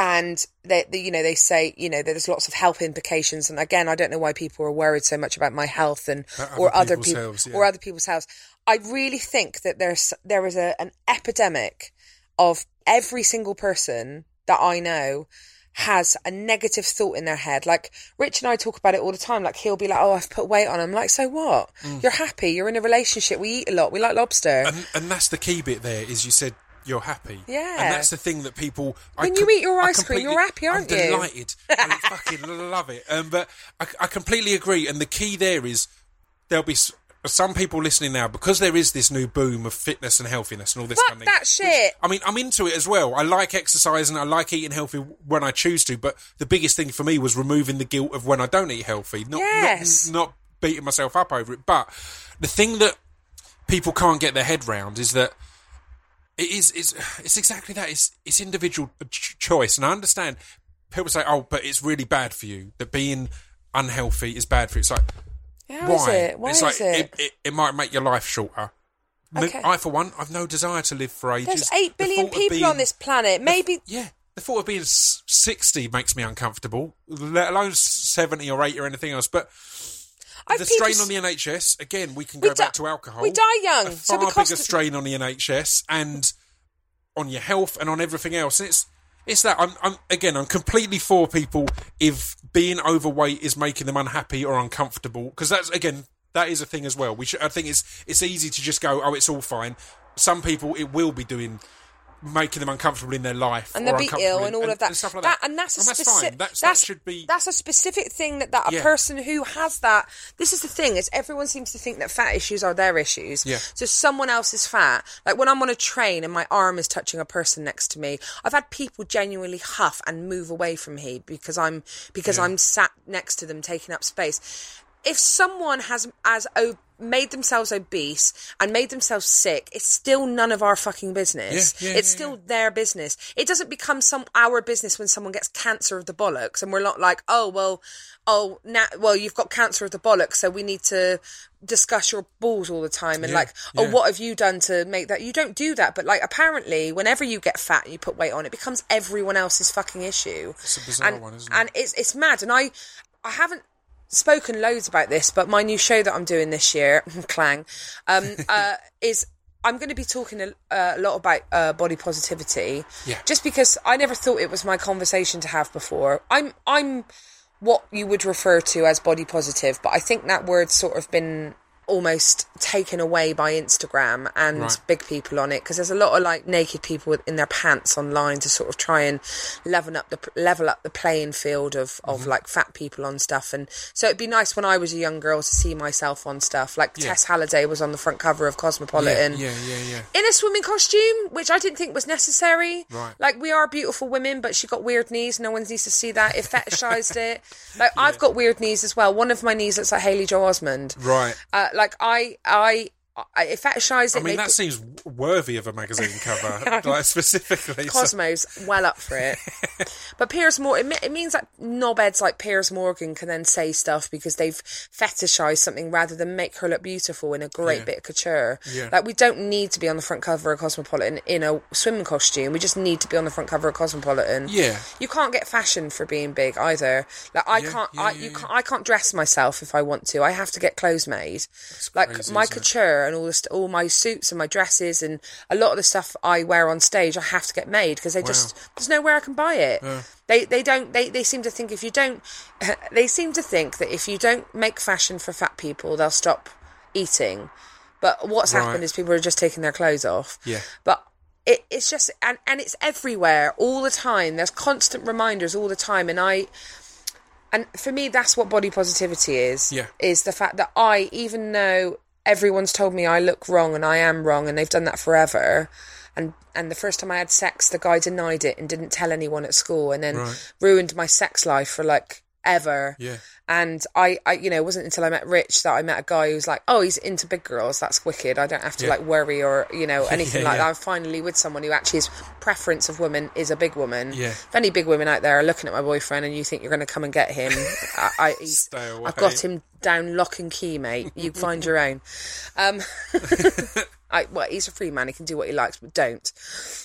And they, they, you know, they say, you know, there's lots of health implications. And again, I don't know why people are worried so much about my health and About or other people yeah. or other people's health. I really think that there's there is a an epidemic of every single person that I know has a negative thought in their head. Like Rich and I talk about it all the time. Like he'll be like, "Oh, I've put weight on." I'm like, "So what? You're happy. You're in a relationship. We eat a lot. We like lobster." Mm. And, and that's the key bit there is you said you're happy. Yeah. And that's the thing that people. I When you eat your ice cream, you're happy, aren't I'm you? delighted. I fucking love it. Um, but I, I completely agree. And the key there is there'll be s- some people listening now because there is this new boom of fitness and healthiness and all this Fuck kind of thing. that shit. I mean, I'm into it as well. I like exercising. I like eating healthy when I choose to. But the biggest thing for me was removing the guilt of when I don't eat healthy. Not, Yes. not, not beating myself up over it. But the thing that people can't get their head round is that it is it's, it's exactly that. It's it's individual ch- choice, and I understand people say, "Oh, but it's really bad for you that being unhealthy is bad for you." It's like How is why? it? Why it's is like it? it, it might make your life shorter. Okay. I, for one, I've no desire to live for ages. There's eight billion The billion thought of people being- on this planet. Maybe Yeah, the thought of being sixty makes me uncomfortable, let alone seventy or eighty or anything else. But I've the strain on the NHS again, we can We go back di- to alcohol. we die young, A so far because bigger the- strain on the NHS and on your health and on everything else. And it's it's that I'm, I'm again I'm completely for people if being overweight is making them unhappy or uncomfortable because that's again that is a thing as well. We should, I think it's it's easy to just go oh it's all fine. Some people it will be doing. Making them uncomfortable in their life, and they'll be ill and all of that. And stuff like that, that. and that's a that's specific. That's, that's that should be that's a specific thing that, that a Yeah. person who has that. This is the thing: is everyone seems to think that fat issues are their issues. Yeah. So someone else is fat. Like when I'm on a train and my arm is touching a person next to me, I've had people genuinely huff and move away from me because I'm because I'm sat next to them taking up space. If someone has as o- made themselves obese and made themselves sick, it's still none of our fucking business. Yeah, yeah, it's yeah, still their business. It doesn't become some our business when someone gets cancer of the bollocks and we're not like, oh well, oh now, well you've got cancer of the bollocks, so we need to discuss your balls all the time and like, oh what have you done to make that? You don't do that, but like apparently, whenever you get fat and you put weight on, it becomes everyone else's fucking issue. It's a bizarre and, one, isn't it? And it's it's mad, and I I haven't spoken loads about this, but my new show that I'm doing this year, [laughs] Clang, um, [laughs] uh, is I'm going to be talking a, uh, a lot about uh, body positivity. Yeah. Just because I never thought it was my conversation to have before. I'm I'm what you would refer to as body positive, but I think that word's sort of been almost taken away by Instagram and Right. big people on it because there's a lot of like naked people in their pants online to sort of try and level up the level up the playing field of of Mm-hmm. like fat people on stuff and so it'd be nice when I was a young girl to see myself on stuff like Yeah. Tess Holliday was on the front cover of Cosmopolitan yeah, yeah, yeah. in a swimming costume, which I didn't think was necessary. Right. Like we are beautiful women, but she got weird knees. No one needs to see that. It fetishized it. [laughs] Like I've got weird knees as well. One of my knees looks like Haley Joel Osment. Right. Uh, like I I I fetishize it. I mean, that seems worthy of a magazine cover, [laughs] like specifically. so- Cosmos well up for it. [laughs] but Piers Morgan, it, it means that knobheads like Piers Morgan can then say stuff because they've fetishized something rather than make her look beautiful in a great Yeah. bit of couture. Yeah. Like we don't need to be on the front cover of Cosmopolitan in a swimming costume. We just need to be on the front cover of Cosmopolitan. Yeah. You can't get fashion for being big either. Like I Yeah, can't, I you can't, I can't dress myself if I want to. I have to get clothes made. like crazy, my it? couture and all this, all my suits and my dresses and a lot of the stuff I wear on stage, I have to get made because they just there's nowhere I can buy it. They they don't they, they seem to think if you don't [laughs] they seem to think that if you don't make fashion for fat people, they'll stop eating. But what's Right. happened is people are just taking their clothes off. Yeah. But it, it's just and and it's everywhere all the time. There's constant reminders all the time, and I and for me that's what body positivity is. Yeah. Is the fact that I even though everyone's told me I look wrong and I am wrong, and they've done that forever. And and the first time I had sex, the guy denied it and didn't tell anyone at school, and then Right. ruined my sex life for like ever. Yeah. And I, I, you know, it wasn't until I met Rich that I met a guy who was like, "Oh, he's into big girls. That's wicked. I don't have to Yeah. like worry or you know [laughs] anything Yeah, like yeah. that." I'm finally with someone who actually his preference of women is a big woman. Yeah. If any big women out there are looking at my boyfriend and you think you're going to come and get him, I, I, [laughs] Stay away. I've got him down lock and key, mate. You [laughs] find your own. Um, I, well, he's a free man. He can do what he likes, but don't.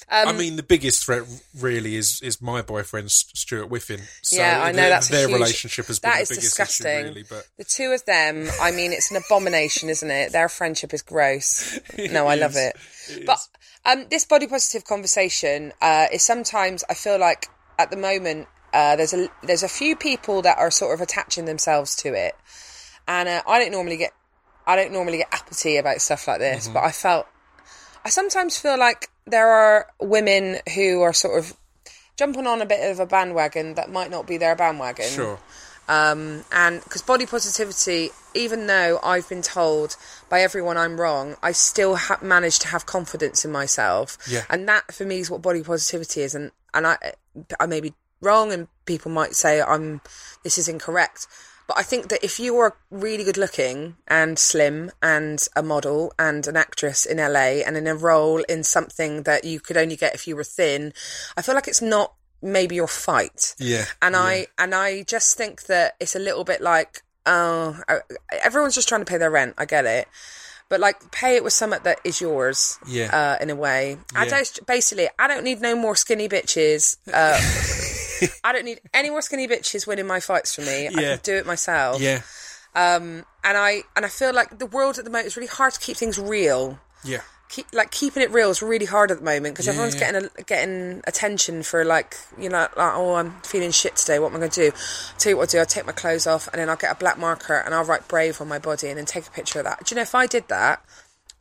I Um, mean, the biggest threat really is is my boyfriend Stuart Whiffin. So yeah, I know their- that's their huge- relationship has been that the is biggest disgusting. issue, really. But The two of them, I mean, it's an abomination, isn't it? Their friendship is gross. [laughs] No, I love is. it. but um, this body positive conversation uh, is sometimes I feel like at the moment uh, there's a there's a few people that are sort of attaching themselves to it, and uh, I don't normally get I don't normally get apathy about stuff like this, Mm-hmm. but I felt I sometimes feel like there are women who are sort of jumping on a bit of a bandwagon that might not be their bandwagon sure, um, and because body positivity, even though I've been told by everyone I'm wrong, I still ha- manage to have confidence in myself. Yeah. And that for me is what body positivity is. And and I I may be wrong, and people might say I'm this is incorrect. But I think that if you are really good looking and slim and a model and an actress in LA and in a role in something that you could only get if you were thin, I feel like it's not maybe your fight yeah, and yeah. I and I just think that it's a little bit like oh uh, everyone's just trying to pay their rent. I get it, but like pay it with something that is yours. Yeah. Uh, in a way, I Yeah. don't basically. I don't need no more skinny bitches. Uh, [laughs] I don't need any more skinny bitches winning my fights for me. I can do it myself. yeah, um, And I and I feel like the world at the moment is really hard to keep things real. Yeah, keep like keeping it real is really hard at the moment because Yeah, everyone's yeah. getting a, getting attention for like you know like oh I'm feeling shit today. What am I going to do tell you what I'll do. I'll take my clothes off and then I'll get a black marker and I'll write brave on my body and then take a picture of that. Do you know if I did that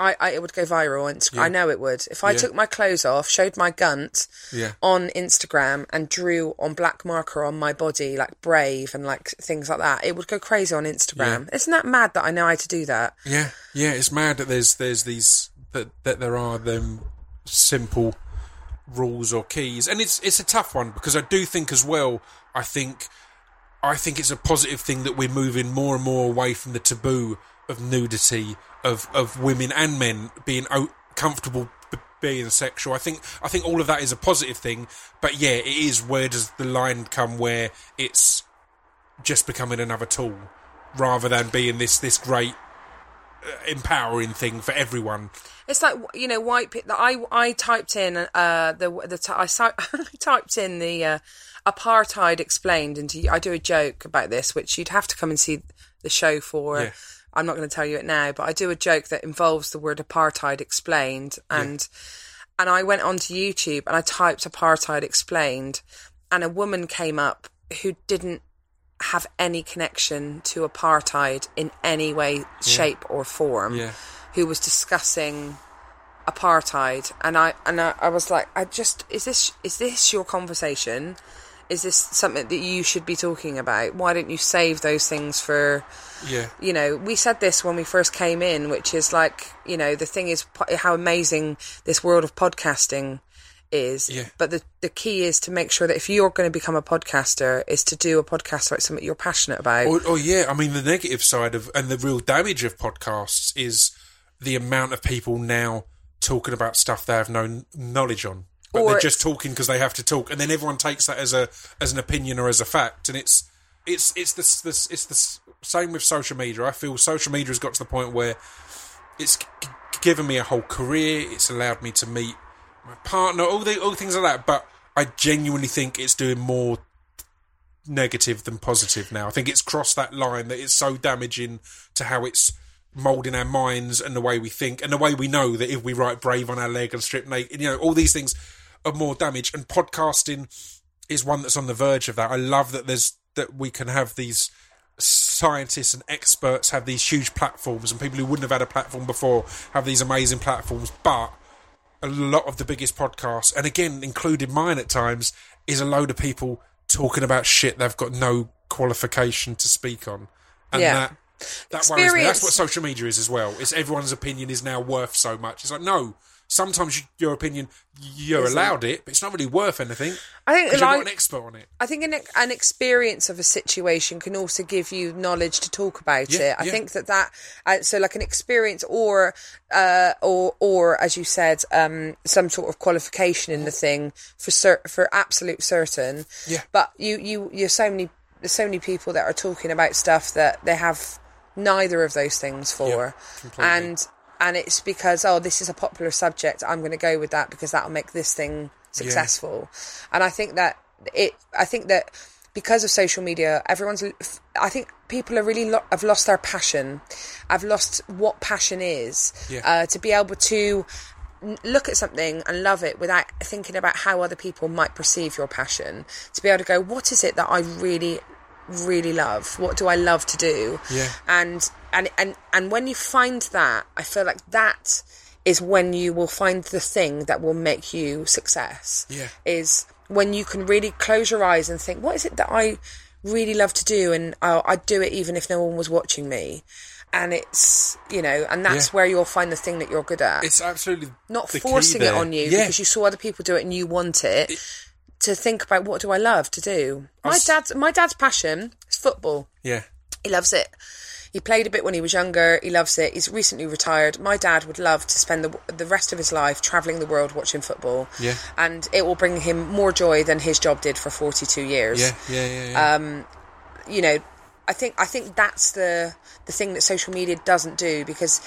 I, I it would go viral on and I know it would if I Yeah. took my clothes off showed my gunt yeah. on Instagram and drew on black marker on my body like brave and like things like that it would go crazy on Instagram isn't that mad that I know how to do that Yeah, yeah, it's mad that there's there's these that that there are them simple rules or keys, and it's it's a tough one because I do think as well. I think I think it's a positive thing that we're moving more and more away from the taboo of nudity of of women and men being o- comfortable b- being sexual. I think I think all of that is a positive thing, but yeah, it is where does the line come where it's just becoming another tool rather than being this this great uh, empowering thing for everyone. It's like you know, white. pe- I I typed in uh the the t- I, [laughs] I typed in the uh, apartheid explained into. I do a joke about this, which you'd have to come and see the show for. Yeah. I'm not going to tell you it now, but I do a joke that involves the word apartheid explained, and and I went onto YouTube and I typed apartheid explained, and a woman came up who didn't have any connection to apartheid in any way, shape, or form Yeah. who was discussing apartheid. And I and I, I was like I just is this is this your conversation is this something that you should be talking about why don't you save those things for Yeah. you know we said this when we first came in which is like you know the thing is how amazing this world of podcasting is. Yeah. But the the key is to make sure that if you're going to become a podcaster, is to do a podcast about something you're passionate about. Oh, oh yeah, I mean the negative side of and the real damage of podcasts is the amount of people now talking about stuff they have no knowledge on, but Or they're just talking because they have to talk, and then everyone takes that as a as an opinion or as a fact, and it's it's it's this this it's the same with social media. I feel social media has got to the point where it's g- given me a whole career. It's allowed me to meet my partner, all the all things like that. But I genuinely think it's doing more negative than positive now. I think it's crossed that line that it's so damaging to how it's moulding our minds and the way we think and the way we know that if we write brave on our leg and strip naked, you know, all these things are more damage. And podcasting is one that's on the verge of that. I love that there's that we can have these scientists and experts have these huge platforms and people who wouldn't have had a platform before have these amazing platforms, but a lot of the biggest podcasts, and again, including mine at times, is a load of people talking about shit they've got no qualification to speak on. And Yeah. that that worries me. That's what social media is as well. It's everyone's opinion is now worth so much. It's like, no, sometimes you, your opinion, you're Isn't. allowed it, but it's not really worth anything. I think you're not an expert on it. I think an, an experience of a situation can also give you knowledge to talk about Yeah, it. I yeah. think that that uh, so like an experience or uh, or or as you said, um, some sort of qualification in the thing for cer- for absolute certain. Yeah. But you you you're so many there's so many people that are talking about stuff that they have neither of those things for, completely. and and it's because oh this is a popular subject I'm going to go with that because that'll make this thing successful. And I think that it I think that because of social media everyone's I think people are really lo- have lost their passion. I've lost what passion is Yeah. uh, to be able to look at something and love it without thinking about how other people might perceive your passion. To be able to go what is it that I really really love? What do I love to do? Yeah. and and and and when you find that I feel like that is when you will find the thing that will make you success Yeah. is when you can really close your eyes and think what is it that I really love to do and I'll, I'd do it even if no one was watching me and it's you know and that's Yeah. where you'll find the thing that you're good at It's absolutely not forcing it on you Yeah. because you saw other people do it and you want it, to think about what do I love to do. My s- dad's my dad's passion is football. Yeah. He loves it. He played a bit when he was younger. He loves it. He's recently retired. My dad would love to spend the the rest of his life traveling the world watching football. Yeah. and it will bring him more joy than his job did for forty two years Yeah, yeah, yeah, yeah. Um, you know, I think I think that's the the thing that social media doesn't do because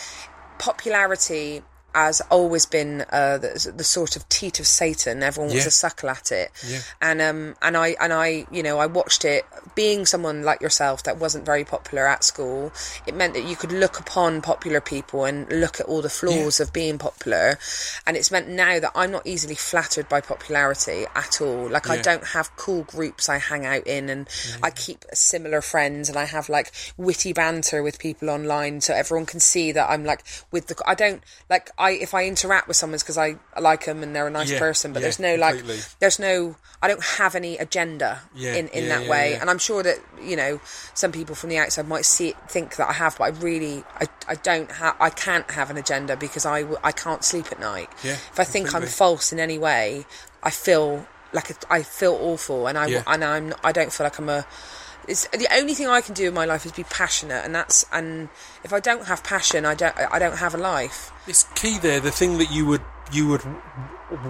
popularity has always been uh, the, the sort of teat of Satan. Everyone wants Yeah. to suckle at it, Yeah. and um, and I and I, you know, I watched it. Being someone like yourself that wasn't very popular at school, it meant that you could look upon popular people and look at all the flaws of being popular, and it's meant now that I'm not easily flattered by popularity at all. Like I don't have cool groups I hang out in, and I keep similar friends, and I have like witty banter with people online, so everyone can see that I'm like with the. I don't like I if I interact with someone, it's because I, I like them and they're a nice Yeah, person, but yeah, there's no like completely. there's no I don't have any agenda Yeah, in in that way, and I'm sure that you know some people from the outside might see it, think that I have, but I really I, I don't have I can't have an agenda because I I can't sleep at night. Yeah, if I think I'm false in any way, I feel like it, I feel awful, and I and I'm I don't feel like I'm a. It's the only thing I can do in my life is be passionate, and that's and if I don't have passion, I don't I don't have a life. it's key there. The thing that you would you would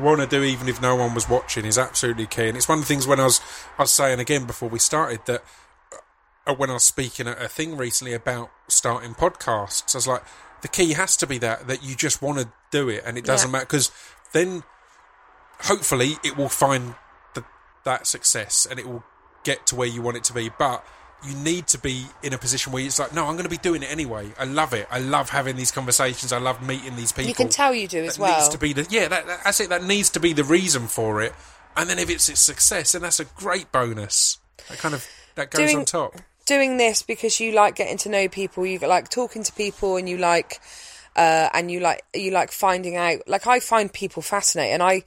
want to do even if no one was watching is absolutely key. And it's one of the things when I was I was saying again before we started that uh, when I was speaking at a thing recently about starting podcasts, I was like, the key has to be that that you just want to do it, and it doesn't Yeah. matter because then hopefully it will find the, that success and it will get to where you want it to be. But you need to be in a position where it's like, no, I'm going to be doing it anyway. I love it. I love having these conversations. I love meeting these people. You can tell you do as that well. needs to be the yeah. That, that, that's it. That needs to be the reason for it. And then if it's a success, then that's a great bonus. That kind of that goes Doing- on top. doing this because you like getting to know people, you like talking to people, and you like, uh, and you like you like finding out. Like I find people fascinating, I,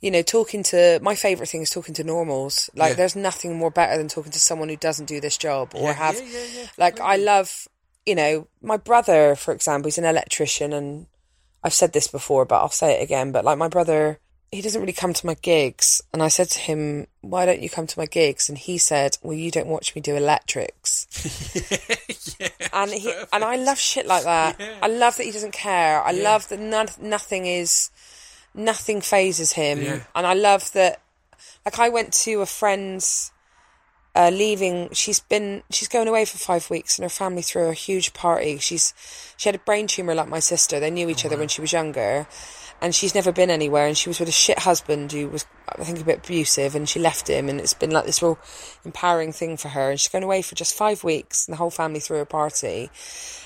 you know, talking to my favorite thing is talking to normals. Like Yeah. there's nothing more better than talking to someone who doesn't do this job or Yeah, have. yeah, like I love, you know, my brother, for example, he's an electrician, and I've said this before, but I'll say it again. But like my brother he doesn't really come to my gigs. And I said to him, why don't you come to my gigs? And he said, well, you don't watch me do electrics. [laughs] and he, and I love shit like that. I love that he doesn't care. I love that none, nothing is, nothing phases him. Yeah. And I love that, like I went to a friend's, uh, leaving. She's been she's going away for five weeks, and her family threw a huge party. She's she had a brain tumor like my sister. They knew each other when she was younger, and she's never been anywhere. And she was with a shit husband who was I think a bit abusive, and she left him. And it's been like this real empowering thing for her. And she's going away for just five weeks, and the whole family threw a party.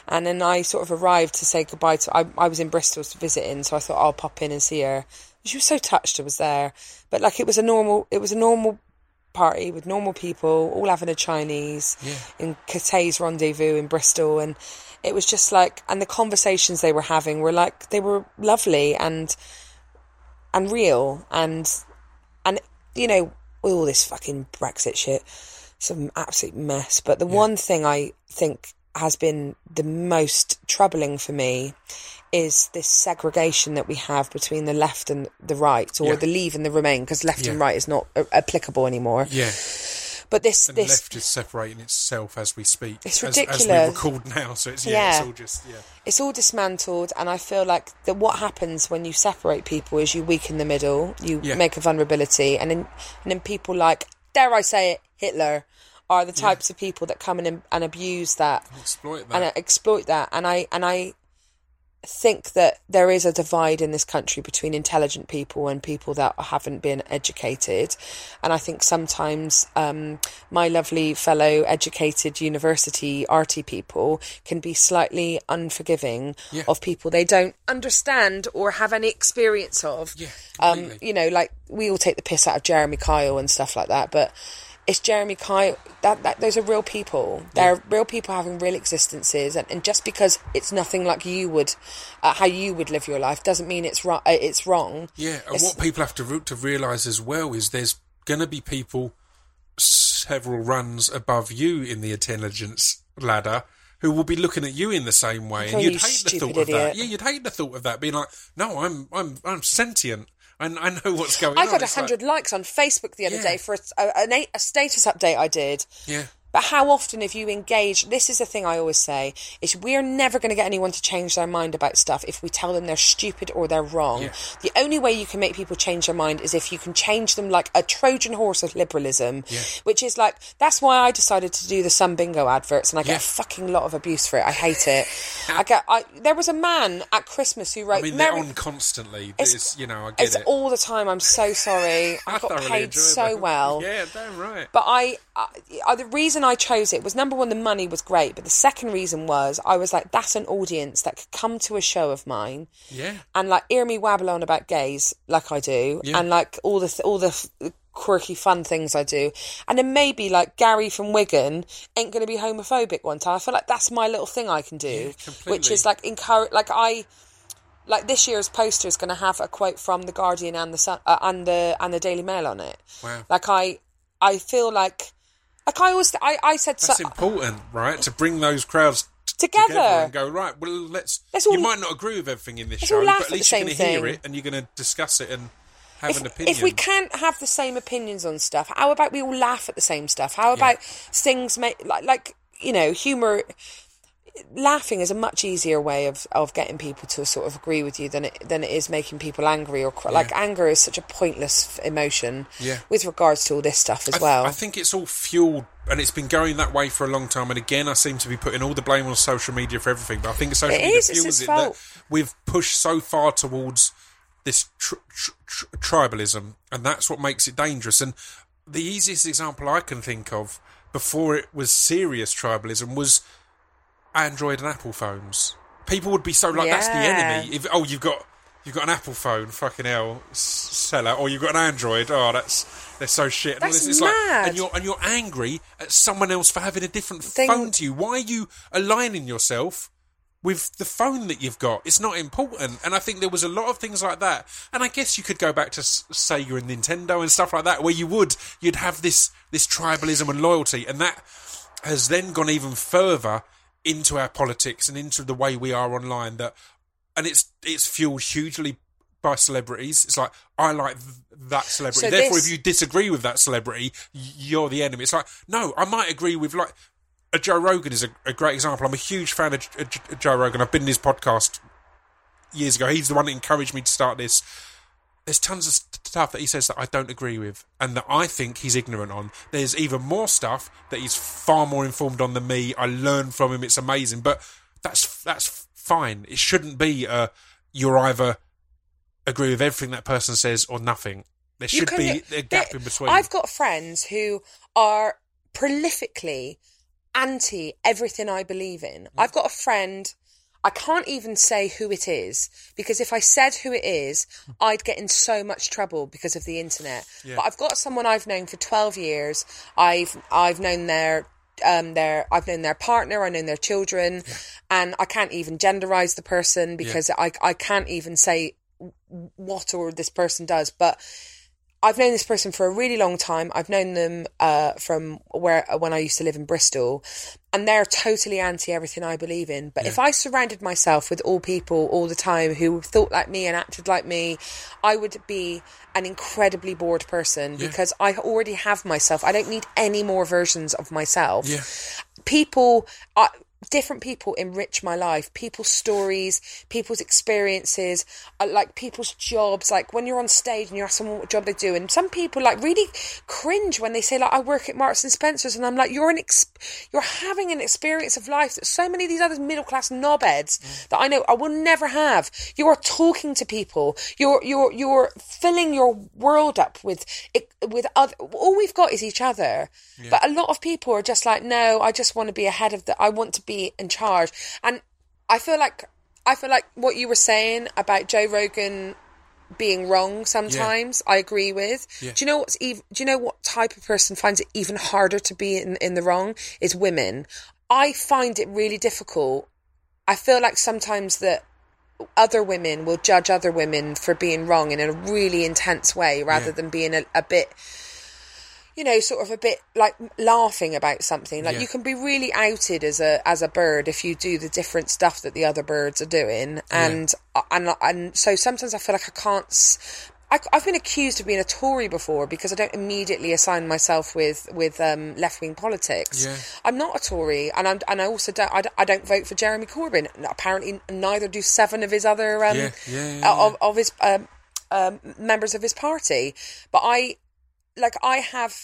And then I sort of arrived to say goodbye to. I, I was in Bristol to visit in, so I thought I'll pop in and see her. She was so touched I was there, but like it was a normal. It was a normal party with normal people, all having a Chinese in Cathay's Rendezvous in Bristol, and it was just like, and the conversations they were having were like they were lovely and and real, and and you know with all this fucking Brexit shit, some absolute mess. But the one thing I think has been the most troubling for me is this segregation that we have between the left and the right, or Yeah. the leave and the remain, because left and right is not uh, applicable anymore. Yeah, But this, and this, left is separating itself as we speak. It's as, As we ridiculous. record now, so it's yeah, Yeah. it's all just yeah. it's all dismantled, and I feel like that what happens when you separate people is you weaken the middle, you Yeah. make a vulnerability, and then and then people like, dare I say it, Hitler, are the types of people that come in and, and abuse that Exploit that. and exploit that. And I and I think that there is a divide in this country between intelligent people and people that haven't been educated. And I think sometimes um, my lovely fellow educated university arty people can be slightly unforgiving Yeah. of people they don't understand or have any experience of. yeah, Um, you know, like we all take the piss out of Jeremy Kyle and stuff like that, but it's Jeremy Kyle. That, that those are real people. They're real people having real existences, and, and just because it's nothing like you would, uh, how you would live your life, doesn't mean it's right. Uh, it's wrong. Yeah, and It's- what people have to re- to realise as well is there's going to be people several runs above you in the intelligence ladder who will be looking at you in the same way, Oh, and you'd you hate the thought of that. Yeah, you'd hate the thought of that being like, no, I'm I'm I'm sentient. I, I know what's going I on. I got a like- hundred likes on Facebook the other Yeah. day for a, a, a status update I did. yeah, But how often have you engaged? This is the thing I always say: is we're never going to get anyone to change their mind about stuff if we tell them they're stupid or they're wrong. Yeah. The only way you can make people change their mind is if you can change them like a Trojan horse of liberalism, Yeah. which is like that's why I decided to do the Sun Bingo adverts, and I get Yeah. a fucking lot of abuse for it. I hate it. [laughs] I get. I, there was a man at Christmas who wrote. I mean they're on constantly. It's- It's, you know, I get it's it. all the time. I'm so sorry. [laughs] I got paid so well. Yeah, damn right. But I, I, the reason I chose it was number one, the money was great, but the second reason was I was like, that's an audience that could come to a show of mine yeah, and like hear me wabble on about gays like I do, Yeah. and like all the th- all the f- quirky fun things I do, and then maybe like Gary from Wigan ain't going to be homophobic one time. I feel like that's my little thing I can do, completely. which is like encourage, like I. Like this year's poster is going to have a quote from the Guardian and the Sun, uh, and the and the Daily Mail on it. Wow. Like I, I feel like, like I always, I, I said that's so, important, right? To bring those crowds t- Together. and go right. Well, let's. Let's you might not agree with everything in this show, but at least you're going to hear it and you're going to discuss it and have an opinion. if we can't have the same opinions on stuff, how about we all laugh at the same stuff? How about things make like like you know humor? Laughing is a much easier way of, of getting people to sort of agree with you than it than it is making people angry or cry. like anger is such a pointless emotion. Yeah. With regards to all this stuff as I th- well. I think it's all fueled, and it's been going that way for a long time. And again, I seem to be putting all the blame on social media for everything. But I think social It media is, it's fuels it fault. that we've pushed so far towards this tr- tr- tr- tribalism, and that's what makes it dangerous. And the easiest example I can think of before it was serious tribalism was Android and Apple phones. People would be so like, "That's the enemy." If oh, you've got you've got an Apple phone, fucking hell, seller, or you've got an Android. Oh, that's they're so shit. And That's this. It's like, mad. and you're and you're angry at someone else for having a different Thing- phone to you. Why are you aligning yourself with the phone that you've got? It's not important. And I think there was a lot of things like that. And I guess you could go back to Sega and Nintendo and stuff like that, where you would you'd have this this tribalism and loyalty, and that has then gone even further into our politics and into the way we are online. That and it's it's fueled hugely by celebrities. It's like I like that celebrity. So Therefore, this- if you disagree with that celebrity, you're the enemy. It's like no, I might agree with like a Joe Rogan is a, a great example. I'm a huge fan of J- Joe Rogan. I've been in his podcast years ago. He's the one that encouraged me to start this. There's tons of stuff that he says that I don't agree with and that I think he's ignorant on. There's even more stuff that he's far more informed on than me. I learn from him. It's amazing, but that's that's fine. It shouldn't be uh, you're either agree with everything that person says or nothing. There should can be a gap there- in between. I've got friends who are prolifically anti everything I believe in. Mm. I've got a friend. I can't even say who it is because if I said who it is, I'd get in so much trouble because of the internet. Yeah. But I've got someone I've known for 12 years. I've I've known their um their I've known their partner, I've known their children, and I can't even genderize the person because I I can't even say what or this person does, but I've known this person for a really long time. I've known them uh, from where when I used to live in Bristol, and they're totally anti everything I believe in. But if I surrounded myself with all people all the time who thought like me and acted like me, I would be an incredibly bored person because I already have myself. I don't need any more versions of myself. Yeah. People. Uh, Different people enrich my life. People's stories, people's experiences, uh, like people's jobs. Like when you're on stage and you ask someone what job they do, and some people like really cringe when they say like I work at Marks and Spencers, and I'm like you're an ex- you're having an experience of life that so many of these other middle class knobheads that I know I will never have. You are talking to people. You're you're you're filling your world up with with other. All we've got is each other. But a lot of people are just like, no, I just want to be ahead of the. I want to be in charge, and I feel like I feel like what you were saying about Joe Rogan being wrong sometimes I agree with. Yeah. Do you know what's even, do you know what type of person finds it even harder to be in, in the wrong is women. I find it really difficult. I feel like sometimes that other women will judge other women for being wrong in a really intense way rather Yeah. than being a, a bit you know sort of a bit like laughing about something like Yeah. you can be really outed as a as a bird if you do the different stuff that the other birds are doing and and and so sometimes i feel like i can't I, have been accused of being a Tory before because I don't immediately assign myself with with um, left wing politics. Yeah. I'm not a Tory, and I'm and I also don't I, don't- I don't vote for Jeremy Corbyn. Apparently, neither do seven of his other um, Yeah, yeah, yeah, Of, of his um, um, members of his party. But I like I have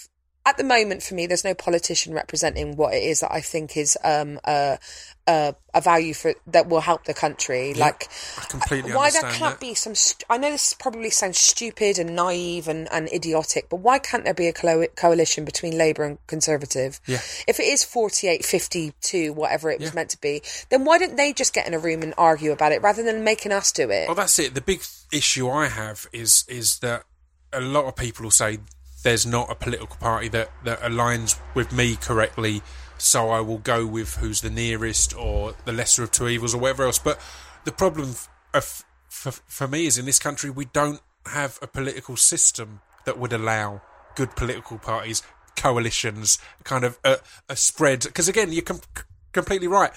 at the moment for me, there's no politician representing what it is that I think is um, a, a a value for that will help the country. Like I completely why there can't be some st- i know this probably sounds stupid and naive and, and idiotic but why can't there be a co- coalition between labour and conservative Yeah. if it is 48 52 whatever it was Yeah. meant to be then why don't they just get in a room and argue about it rather than making us do it Well, that's it. The big issue I have is is that a lot of people will say there's not a political party that, that aligns with me correctly, so I will go with who's the nearest or the lesser of two evils or whatever else. But the problem f- uh, of, for, for me is in this country we don't have a political system that would allow good political parties, coalitions, kind of a, a spread. Because again, you're com- completely right.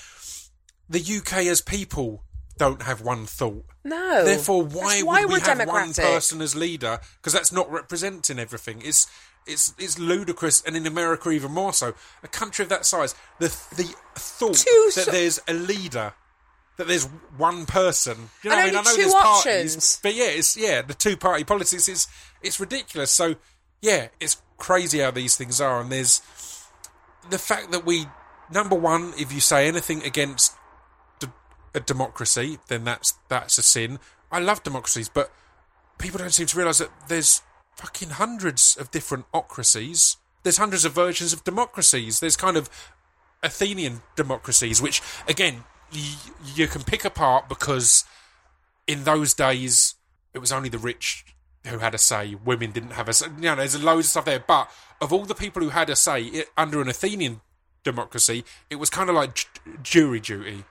The UK as people don't have one thought. no Therefore, why That's would why we have one person as leader? Because that's not representing everything. It's it's it's ludicrous, and in America even more so. A country of that size, the the thought Two that so- there's a leader, that there's one person. You know, And I mean, I know two there's options. parties, but yeah, it's yeah, the two party politics is it's ridiculous. So yeah, it's crazy how these things are, and there's the fact that we number one, if you say anything against a democracy, then that's that's a sin. I love democracies, but people don't seem to realise that there's fucking hundreds of different ocracies. There's hundreds of versions of democracies. There's kind of Athenian democracies, which again y- you can pick apart because in those days it was only the rich who had a say. Women didn't have a say. You know, there's loads of stuff there. But of all the people who had a say it, under an Athenian democracy, it was kind of like j- jury duty.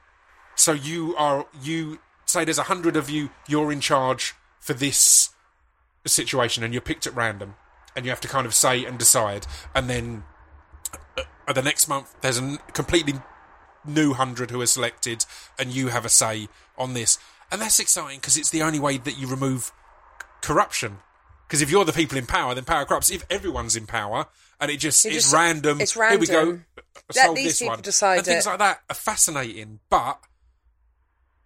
So you are you say there's a hundred of you, you're in charge for this situation, and you're picked at random, and you have to kind of say and decide, and then uh, the next month there's a completely new hundred who are selected, and you have a say on this, and that's exciting because it's the only way that you remove corruption. Because if you're the people in power, then power corrupts. If everyone's in power and it just It it's just- random, it's Here we go. random. Let these this people one. decide and things it. like that are fascinating, but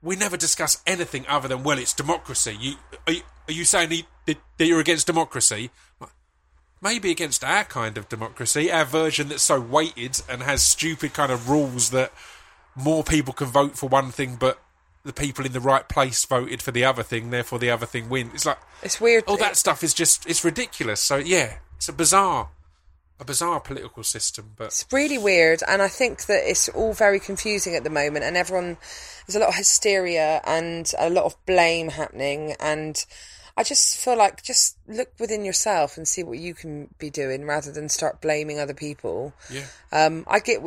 we never discuss anything other than well, it's democracy. You are you, are you saying that that you're against democracy? Maybe against our kind of democracy, our version that's so weighted and has stupid kind of rules that more people can vote for one thing, but the people in the right place voted for the other thing, therefore the other thing wins. It's like It's weird. all that stuff is just it's ridiculous. So yeah, it's a bizarre, a bizarre political system. But It's really weird, and I think that it's all very confusing at the moment, and everyone there's a lot of hysteria and a lot of blame happening, and I just feel like just look within yourself and see what you can be doing rather than start blaming other people. yeah, Um, I get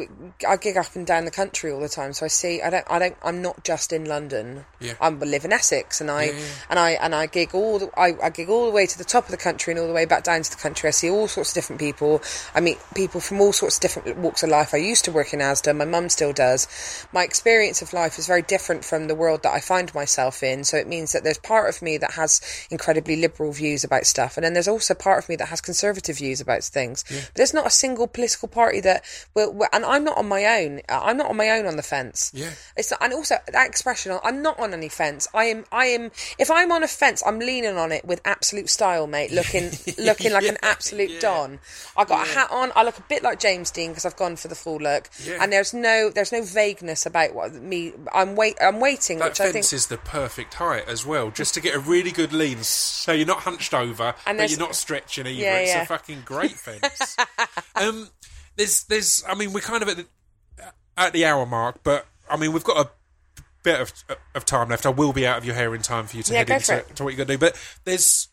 I gig up and down the country all the time, so I see. I don't. I don't. I'm not just in London. Yeah. I live in Essex, and I Yeah, yeah. and I and I gig all. The, I, I gig all the way to the top of the country and all the way back down to the country. I see all sorts of different people. I meet people from all sorts of different walks of life. I used to work in ASDA. My mum still does. My experience of life is very different from the world that I find myself in. So it means that there's part of me that has incredibly liberal views about stuff, and then there's also part of me that has conservative views about things. But there's not a single political party that will. will- And I'm not on my own. I'm not on my own on the fence. Yeah. It's not, and also that expression. I'm not on any fence. I am. I am. If I'm on a fence, I'm leaning on it with absolute style, mate. Looking, [laughs] looking like an absolute yeah. don. I got a hat on. I look a bit like James Dean because I've gone for the full look. Yeah. And there's no, there's no vagueness about what me. I'm wait. I'm waiting, that which I fence think. is the perfect height as well, just to get a really good lean, so you're not hunched over, but you're not stretching either. Yeah, it's yeah. a fucking great fence. [laughs] um, there's, there's, I mean, we're kind of at the, at the hour mark, but I mean, we've got a bit of of time left. I will be out of your hair in time for you to Yeah, head into to what you're going to do. But there's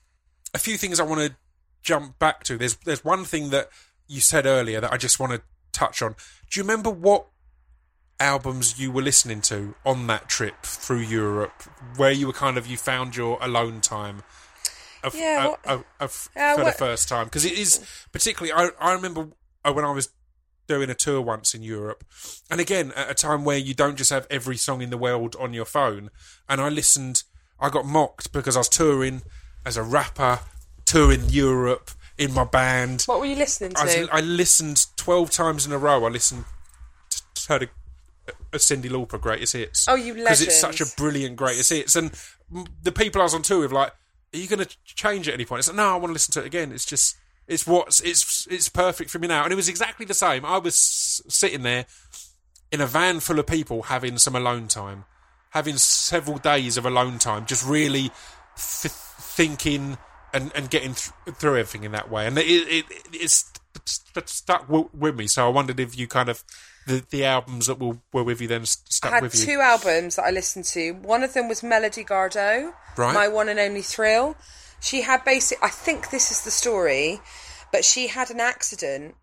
a few things I want to jump back to. There's there's one thing that you said earlier that I just want to touch on. Do you remember what albums you were listening to on that trip through Europe, where you were kind of you found your alone time? Of, Yeah, uh, what- uh, of- Yeah, for the first time because it is particularly. I I remember uh, when I was doing a tour once in Europe, and again at a time where you don't just have every song in the world on your phone. And I listened. I got mocked because I was touring as a rapper, touring Europe in my band. What were you listening to? I, was, I listened 12 times in a row. I listened to, to the Cyndi Lauper greatest hits. Oh, you legend! Because it's such a brilliant greatest hits. And the people I was on tour with, like, are you going to change at any point? It's like, no, I want to listen to it again. It's just, it's what's, it's, it's perfect for me now. And it was exactly the same. I was sitting there in a van full of people having some alone time, having several days of alone time, just really th- thinking and, and getting th- through everything in that way. And it, it, it's st- stuck w- with me. So I wondered if you kind of the, the albums that were, were with you then st- stuck I had with you. two albums that I listened to. One of them was Melody Gardot, Right. my one and only thrill. She had basic. I think this is the story, but she had an accident.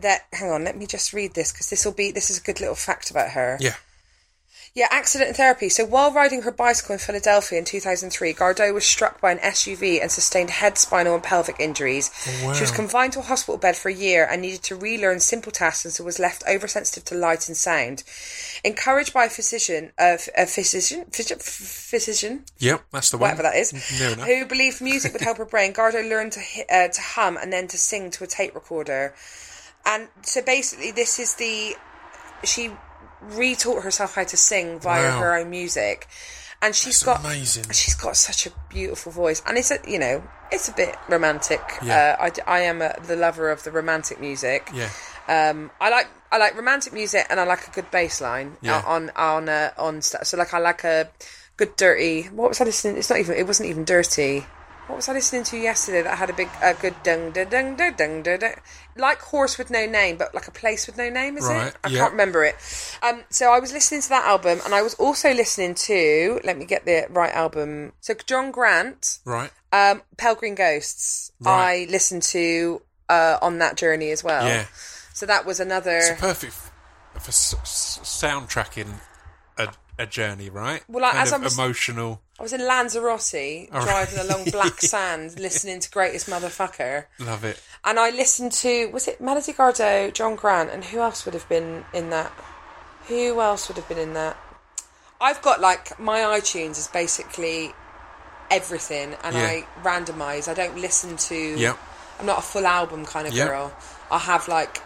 That hang on, let me just read this because this will be this is a good little fact about her. Yeah. Yeah, accident and therapy. So while riding her bicycle in Philadelphia in 2003, Gardot was struck by an SUV and sustained head, spinal, and pelvic injuries. wow. She was confined to a hospital bed for a year and needed to relearn simple tasks and so was left oversensitive to light and sound. Encouraged by a physician, uh, a physician, physician, physician Yep, that's the one. whatever that is, enough. who believed music would help her brain. Gardot learned to uh, to hum and then to sing to a tape recorder, and so basically, this is the she retaught herself how to sing via Wow. her own music, and she's That's got amazing. she's got such a beautiful voice, and it's a you know it's a bit romantic. Yeah. Uh, I, I am a, the lover of the romantic music. Yeah. Um, I like I like romantic music and I like a good bass line Yeah. on on uh, on stuff. So like I like a good dirty. What was I listening? It's not even. It wasn't even dirty. What was I listening to yesterday that had a big a good dung dung dung dung dung dung dung? Like horse with no name, but like a place with no name. Is Right, it? I yeah. can't remember it. Um, so I was listening to that album, and I was also listening to. Let me get the right album. So John Grant, Right. um, Pale Green Ghosts. Right. I listened to uh, on that journey as well. Yeah. So that was another. It's perfect for s- s- soundtracking a, a journey, right? Well, like, kind as of I was- emotional. I was in Lanzarote Oh, driving right. along [laughs] black sand, listening to Greatest Motherfucker, Love it. and I listened to was it Melody Gardot, John Grant, and who else would have been in that? Who else would have been in that? I've got like my iTunes is basically everything and Yeah. I randomise. I don't listen to. Yep. I'm not a full album kind of Yep. girl. I have like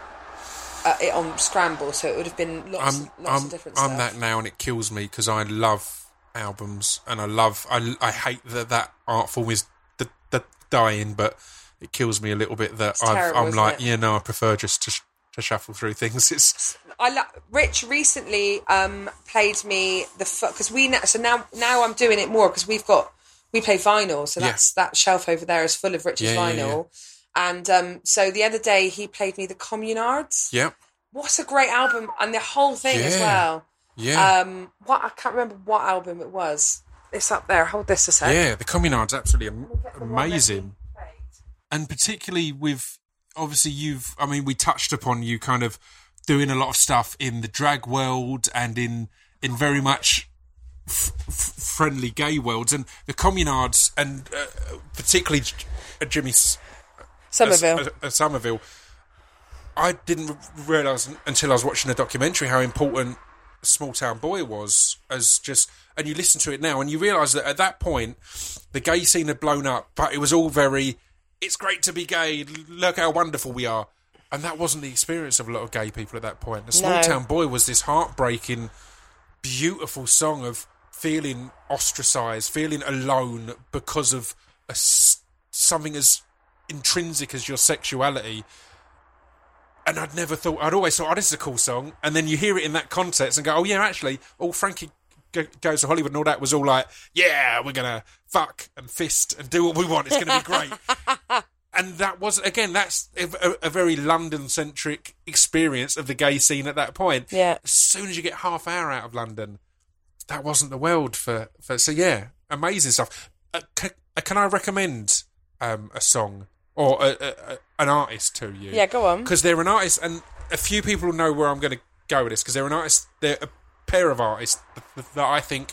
uh, it on scramble, so it would have been lots, I'm lots I'm of different I'm stuff. that now, and it kills me because I love albums and I love I I hate that that art form is the, the dying, but it kills me a little bit that I've, terrible, I'm like, it? you know, I prefer just to sh- to shuffle through things. [laughs] It's I lo- Rich recently um, played me the because we na- so now now I'm doing it more because we've got we play vinyl, so Yeah. that's that shelf over there is full of Rich's Yeah, yeah, yeah. vinyl. And um, so the other day he played me the Communards. Yep. What a great album, and the whole thing as well. Yeah, Um, what I can't remember what album it was. It's up there. Hold this a sec. yeah. The Communard's absolutely am- amazing. and particularly with obviously you've i mean we touched upon you kind of doing a lot of stuff in the drag world and in in very much f- f- friendly gay worlds and the communards and uh, particularly J- uh, jimmy S- Somerville. uh, uh, somerville i didn't realize until i was watching a documentary how important small town boy was as just and you listen to it now and you realize that at that point the gay scene had blown up but it was all very it's great to be gay. Look how wonderful we are. And that wasn't the experience of a lot of gay people at that point. The small No. town boy was this heartbreaking beautiful song of feeling ostracized feeling alone because of a something as intrinsic as your sexuality and I'd never thought I'd always thought oh this is a cool song. And then you hear it in that context and go oh yeah actually all Frankie G- goes to Hollywood and all that was all like yeah we're gonna fuck and fist and do what we want. It's gonna be great. [laughs] And that was again that's a, a, very London centric experience of the gay scene at that point. Yeah. as soon as you get half hour out of London that wasn't the world for, for so yeah amazing stuff. Uh, can, uh, can I recommend um, a song or a, a, an artist to you Yeah, go on. because they're an artist, and a few people know where I'm going to go with this because they're an artist. They're a pair of artists that, that I think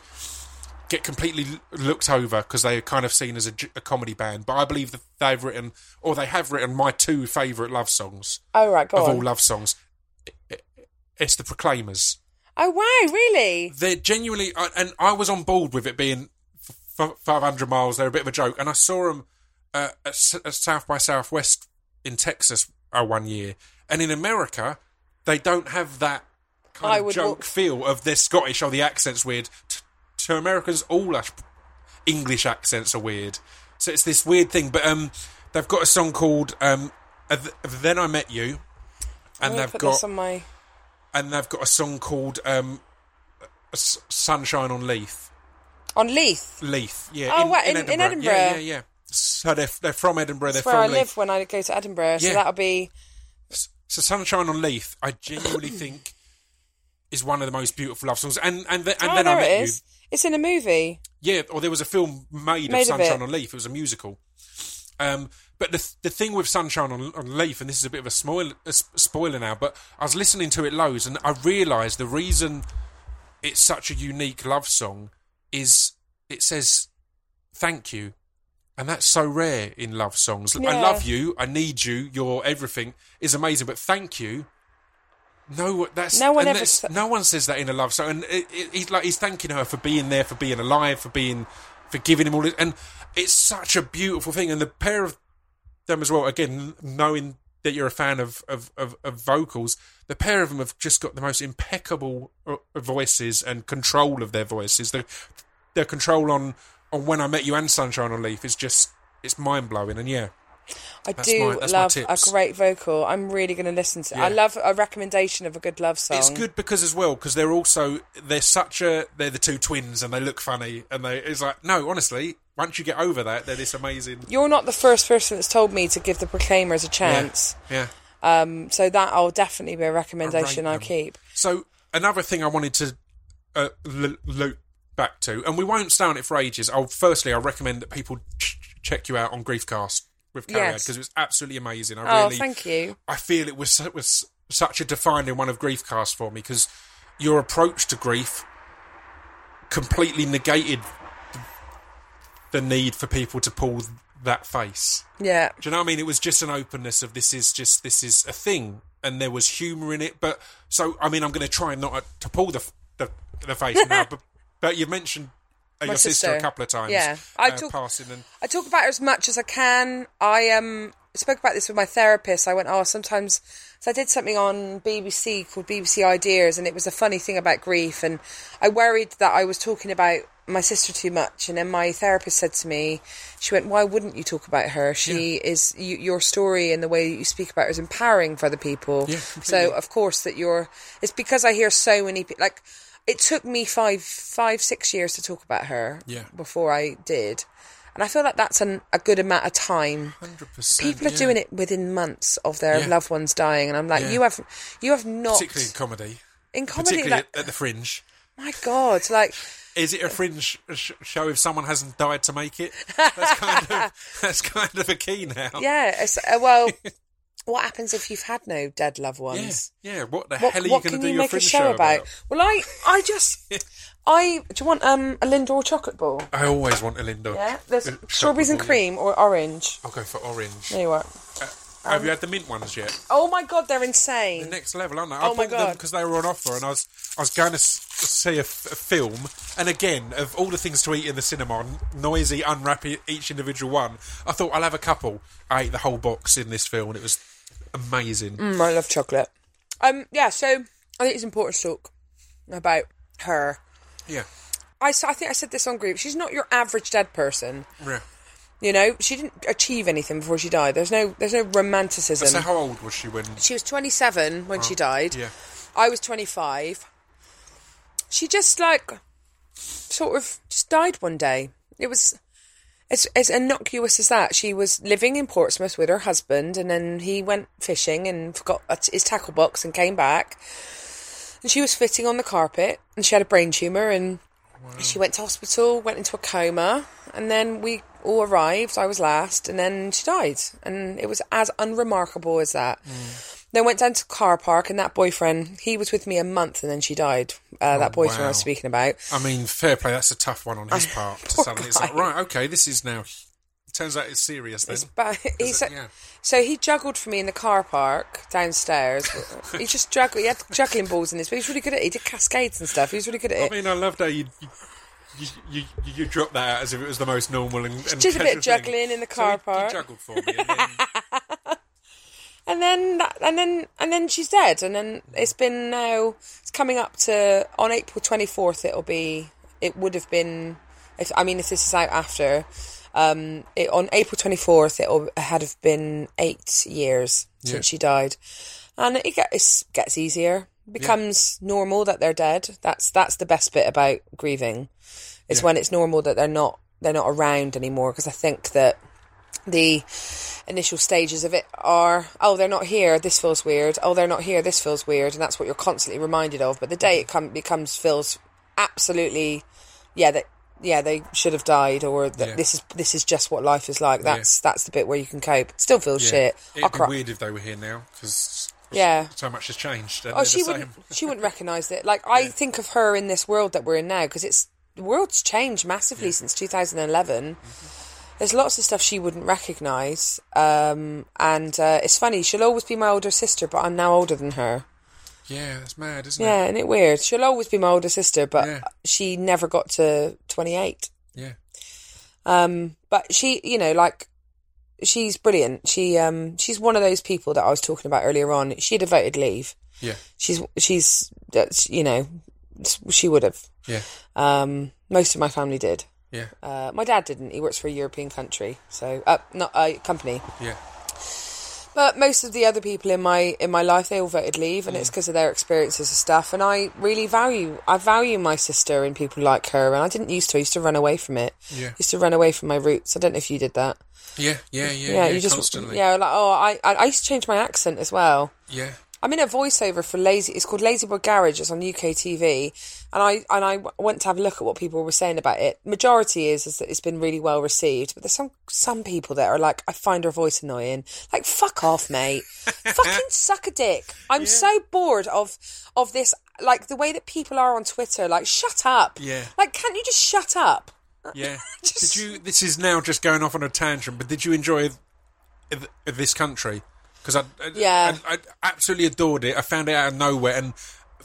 get completely looked over because they're kind of seen as a comedy band. But I believe that they've written or they have written my two favourite love songs Oh right, go of on. all love songs. It's the Proclaimers. oh wow, really? They're genuinely, and I was on board with it being f- f- 500 miles. They're a bit of a joke, and I saw them uh, at South by Southwest in Texas uh, one year, and in America they don't have that kind I of joke walk- feel of they're Scottish or the accent's weird. T- to Americans, all English accents are weird, so it's this weird thing. But um, they've got a song called um, uh, "Then I Met You," and they've got this on my. and they've got a song called um, S- "Sunshine on Leith." On Leith. Leith, yeah. Oh, what, in- in Edinburgh? Yeah, yeah, yeah. So they're, they're from Edinburgh. That's they're where I Leith. live when I go to Edinburgh, so Yeah. that'll be. So Sunshine on Leith, I genuinely [coughs] think is one of the most beautiful love songs. And and, and oh, then there I met it is. It's in a movie. you. Yeah, or there was a film made, Made of of it. Sunshine on Leith. It was a musical. Um, but the the thing with Sunshine on, on Leith, and this is a bit of a, spoil, a s- spoiler now, but I was listening to it loads, and I realised the reason it's such a unique love song is it says thank you. And that's so rare in love songs. I love you, I need you, you're everything is amazing, but thank you. No, that's No one ever that's- sa- no one says that in a love song, and it, it, he's like he's thanking her for being there, for being alive, for being for giving him all this, and it's such a beautiful thing. And the pair of them as well, again, knowing that you're a fan of of, of, of vocals, the pair of them have just got the most impeccable uh, voices and control of their voices. Their their control on on when I met you and Sunshine on Leith is just it's mind blowing. And yeah, I do my- love a great vocal. I'm really going to listen to. I love a recommendation of a good love song. It's good because as well because they're also they're such a they're the two twins and they look funny and they it's like no honestly once you get over that they're this amazing You're not the first person that's told me to give the Proclaimers a chance. yeah Um, so that'll definitely be a recommendation I keep. so another thing I wanted to uh, l- loop back to and we won't stay on it for ages I'll firstly I recommend that people ch- check you out on Griefcast with Carrie Yes. because it was absolutely amazing I Oh, really thank you. I feel it was su- was such a defining one of Griefcast for me because your approach to grief completely negated the need for people to pull that face. Yeah. Do you know what I mean? It was just an openness of this is just this is a thing, and there was humour in it. But so I mean, I'm going to try not uh, to pull the the, the face now. [laughs] But but you've mentioned uh, your sister. sister. a couple of times. Yeah. I uh, talk- passing and I talk about her as much as I can. I um spoke about this with my therapist. I went, oh, sometimes. So I did something on BBC called BBC Ideas, and it was a funny thing about grief. And I worried that I was talking about my sister too much. And then my therapist said to me, she went, why wouldn't you talk about her? She is you, your story and the way you speak about her is empowering for other people. Yeah, so of course that you're. It's because I hear so many like. It took me five, five, six years to talk about her Yeah. before I did. And I feel like that's an, a good amount of time. People are doing it within months of their Yeah. loved ones dying, and I'm like, Yeah. you have, you have not particularly in comedy. in comedy. Like, at, the fringe. my God, like, Is it a fringe sh- show if someone hasn't died to make it? That's kind of [laughs] that's kind of a key now. yeah. It's, uh, well, [laughs] what happens if you've had no dead loved ones? yeah. What the What, hell are you going to do you your make a show, about? Well, I, I just, [laughs] I do you want um a Lindor chocolate ball? I always want a Lindor. Yeah, there's Uh, strawberries and ball, cream or orange. I'll go for orange. There you are. Have you had the mint ones yet? Oh my God, they're insane. The next level, aren't they? I Oh my bought them God. because they were on offer, and I was I was going to see a film, and again, of all the things to eat in the cinema, noisy, unwrap each individual one. I thought I'll have a couple. I ate the whole box in this film, and it was amazing. Mm, I love chocolate. Um, yeah, so I think it's important to talk about her. Yeah, I think I said this on group. She's not your average dead person. yeah. You know, she didn't achieve anything before she died. There's no, there's no romanticism. So how old was she when? she was 27 when she died. Yeah, I was 25. She just like sort of just died one day. It was as as innocuous as that. She was living in Portsmouth with her husband, and then he went fishing and forgot his tackle box and came back. And she was fitting on the carpet, and she had a brain tumor, and she went to hospital, went into a coma, and then we all arrived. I was last, and then she died, and it was as unremarkable as that. Mm. Then went down to car park, and that boyfriend, he was with me a month, and then she died. Uh, that boyfriend I was speaking about. I mean, fair play. That's a tough one on his [laughs] part. Suddenly, it's like, right, okay, this is now. Turns out it's serious then. But [laughs] he's, it? Yeah. So he juggled for me in the car park downstairs. [laughs] he just juggled. He had juggling balls in his, but he was really good at it. He did cascades and stuff. He was really good at it. I mean, I loved how you. You, you, you, you dropped that out as if it was the most normal and, and Just a bit of thing. juggling in the car he- he park. juggled for me. And then, and then that, and then and then she's dead. And then it's been now it's coming up to on April 24th it'll be it would have been if I mean if this is out after um it, on April 24th it'll had have been 8 years since she died. And it gets gets easier. It becomes normal that they're dead. That's that's the best bit about grieving is Yeah. when it's normal that they're not they're not around anymore. Because I think that the initial stages of it are oh they're not here this feels weird oh they're not here this feels weird and that's what you're constantly reminded of but the day it come, becomes feels absolutely yeah that yeah they should have died or that Yeah. this is this is just what life is like that's that's the bit where you can cope still feels yeah. shit I'll It'd be cry weird if they were here now because yeah so much has changed. Oh, she wouldn't. She wouldn't [laughs] recognise it. Like I think of her in this world that we're in now because it's the world's changed massively since 2011. Mm-hmm. There's lots of stuff she wouldn't recognise, um, and uh, it's funny. She'll always be my older sister, but I'm now older than her. Yeah, that's mad, isn't it? Yeah, isn't it weird? She'll always be my older sister, but Yeah. she never got to 28. Yeah. Um, but she, you know, like she's brilliant. She, um, she's one of those people that I was talking about earlier on. She had a voted leave. Yeah. She's, she's, that's, you know, she would have. Yeah. Um, most of my family did. Yeah. Uh, my dad didn't. He works for a European country, so uh, not a company. Yeah. But most of the other people in my in my life, they all voted leave, and it's Mm. because of their experiences and stuff. And I really value I value my sister and people like her. And I didn't used to. I used to run away from it. Yeah. used to run away from my roots. I don't know if you did that. Yeah. Yeah. Yeah. Yeah. you just constantly. yeah like oh I I I used to change my accent as well. Yeah. I'm in a voiceover for Lazy. It's called Lazy Boy Garage. It's on UK TV, and I and I went to have a look at what people were saying about it. Majority is is that it's been really well received, but there's some some people that are like, I find her voice annoying. Like, fuck off, mate. [laughs] Fucking suck a dick. I'm so bored of of this. Like the way that people are on Twitter. Like, shut up. Yeah. Like, can't you just shut up? Yeah. [laughs] Just- Did you? This is now just going off on a tangent, but did you enjoy th- this country? Because I, I, Yeah. I, I absolutely adored it. I found it out of nowhere, and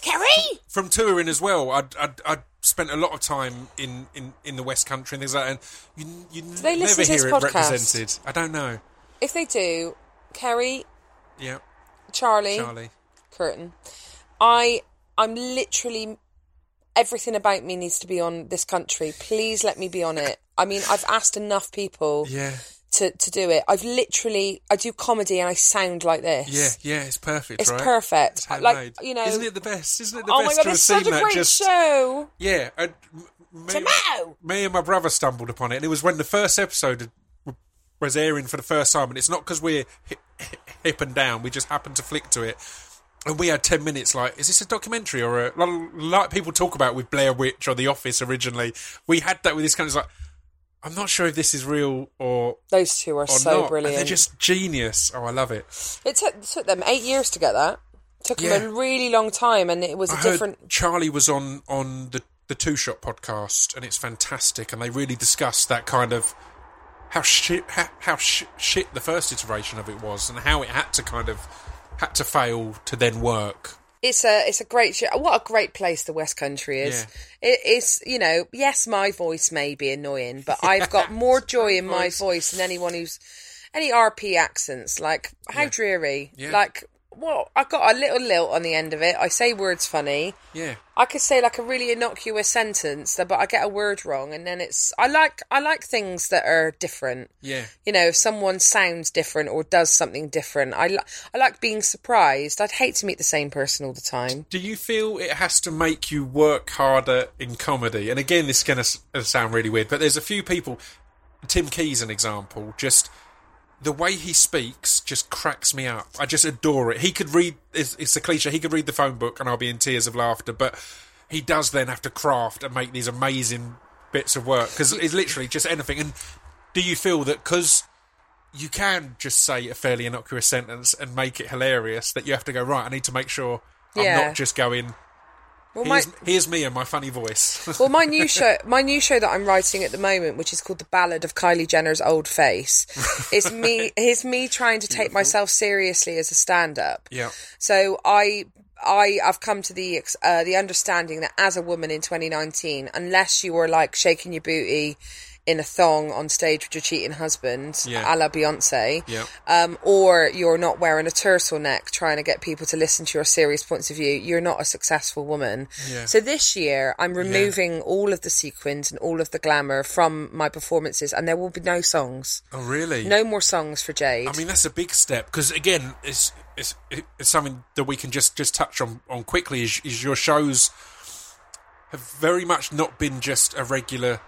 Kerry. from touring as well. I'd, I'd, I'd spent a lot of time in, in, in the West Country and things like that, and you you they never hear it podcast? represented. I don't know. If they do, Kerry, Yeah, Charlie, Charlie. Curtin, I I'm literally everything about me needs to be on this country. Please let me be on it. I mean, I've asked enough people Yeah, to, to do it. I've literally I do comedy and I sound like this. yeah, yeah. It's perfect. It's right? perfect. It's like you know, isn't it the best? Isn't it the oh my best god, to have it's such a great just show. yeah. And me, Tomato. me and my brother stumbled upon it, and it was when the first episode was airing for the first time. And it's not because we're hip, hip and down; we just happened to flick to it. And we had ten minutes. Like, is this a documentary or a like people talk about with Blair Witch or The Office originally? We had that with this kind of like. I'm not sure if this is real or Those two are so not. And brilliant. they're just genius. Oh, I love it. It took, it took them eight years to get that. It took Yeah. them a really long time, and it was a I heard different. Charlie was on on the the Two Shot podcast, and it's fantastic. And they really discussed that kind of how shit how, how sh- shit the first iteration of it was, and how it had to kind of had to fail to then work. It's a it's a great show. What a great place the West Country is. It is you know yes my voice may be annoying, but I've got [laughs] more joy in my voice than anyone who's any RP accents. Like how dreary. Yeah. Like well I got a little lilt on the end of it. I say words funny. Yeah, I could say like a really innocuous sentence, but I get a word wrong, and then it's. I like I like things that are different. yeah, You know, if someone sounds different or does something different, I li- I like being surprised. I'd hate to meet the same person all the time. Do you feel it has to make you work harder in comedy? And again, this is going to sound really weird, but there's a few people. Tim Key's an example. Just the way he speaks just cracks me up. I just adore it. He could read. It's, it's a cliche. He could read the phone book, and I'll be in tears of laughter. But he does then have to craft and make these amazing bits of work because it's literally just anything. And do you feel that because you can just say a fairly innocuous sentence and make it hilarious that you have to go right? I need to make sure I'm Yeah. not just going. Well, my Here's, here's me and my funny voice. [laughs] well, my new [laughs] show, my new show that I'm writing at the moment, which is called The Ballad of Kylie Jenner's Old Face, [laughs] is me. Is me trying to take myself seriously as a stand-up. yeah, So I I have come to the uh, the understanding that as a woman in 2019, unless you were like shaking your booty in a thong on stage with your cheating husband, Yeah. a la Beyonce, Yeah. um, or you're not wearing a turtleneck trying to get people to listen to your serious points of view, you're not a successful woman. Yeah. So this year, I'm removing all of the sequins and all of the glamour from my performances, and there will be no songs, oh really? no more songs for Jayde. I mean that's a big step because again, it's it's it's something that we can just just touch on on quickly. Is, is your shows have very much not been just a regular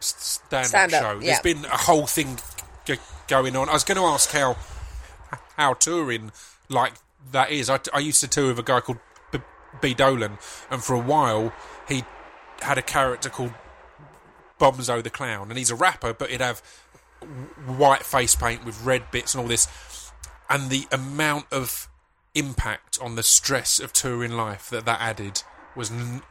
stand up Stand-up, show. yeah. There's been a whole thing g- going on. I was going to ask how how touring like that is. I, I used to tour with a guy called B, B Dolan, and for a while he had a character called Bomzo the Clown, and he's a rapper, but he'd have white face paint with red bits and all this, and the amount of impact on the stress of touring life that that added was n-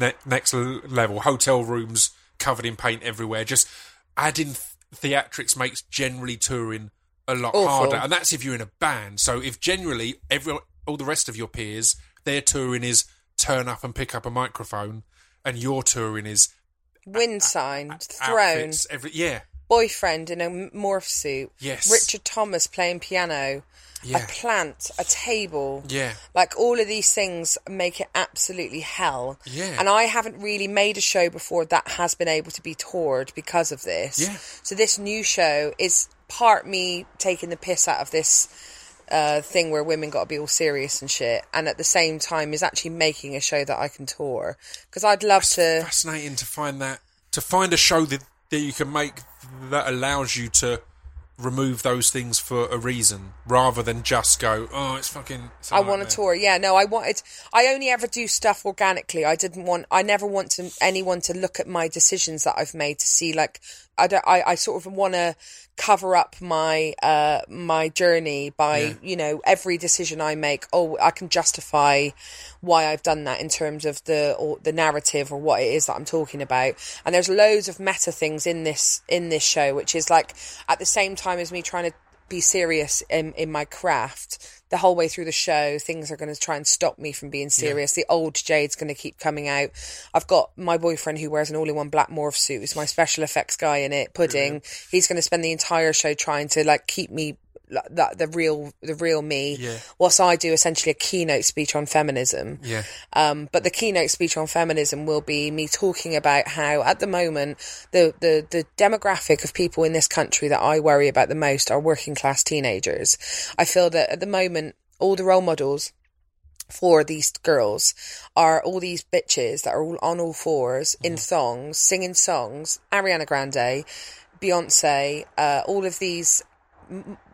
n- next level. Hotel rooms covered in paint everywhere. Just adding th- theatrics makes generally touring a lot Awful. harder, and that's if you're in a band. So if generally every all the rest of your peers their touring is turn up and pick up a microphone, and your touring is Wind signed, outfits every yeah boyfriend in a morph suit. Yes. Richard Thomas playing piano. Yeah. A plant, a table. yeah Like all of these things make it absolutely hell. Yeah. And I haven't really made a show before that has been able to be toured because of this. Yeah. So this new show is part me taking the piss out of this uh, thing where women got to be all serious and shit, and at the same time is actually making a show that I can tour because I'd love to. fascinating to find that to find a show that that you can make that allows you to remove those things for a reason rather than just go oh it's fucking it's I want a tour. Yeah, no, I wanted. I only ever do stuff organically. I didn't want. I never want to anyone to look at my decisions that I've made to see like. I don't. I, I sort of want to cover up my uh my journey by Yeah. you know every decision I make. Oh, I can justify why I've done that in terms of the or the narrative or what it is that I'm talking about. And there's loads of meta things in this in this show, which is like at the same time as me trying to be serious in, in my craft. The whole way through the show things are going to try and stop me from being serious. The old Jayde's going to keep coming out. I've got my boyfriend who wears an all-in-one black morph suit. Who's my special effects guy in it pudding. He's going to spend the entire show trying to like keep me like, that the real the real me Yeah. whilst i do essentially a keynote speech on feminism Yeah. um, but the keynote speech on feminism will be me talking about how, at the moment, the, the, the demographic of people in this country that I worry about the most are working class teenagers. I feel that at the moment, all the role models for these girls are all these bitches that are all on all fours in thongs, singing songs, Ariana Grande, Beyonce, uh, all of these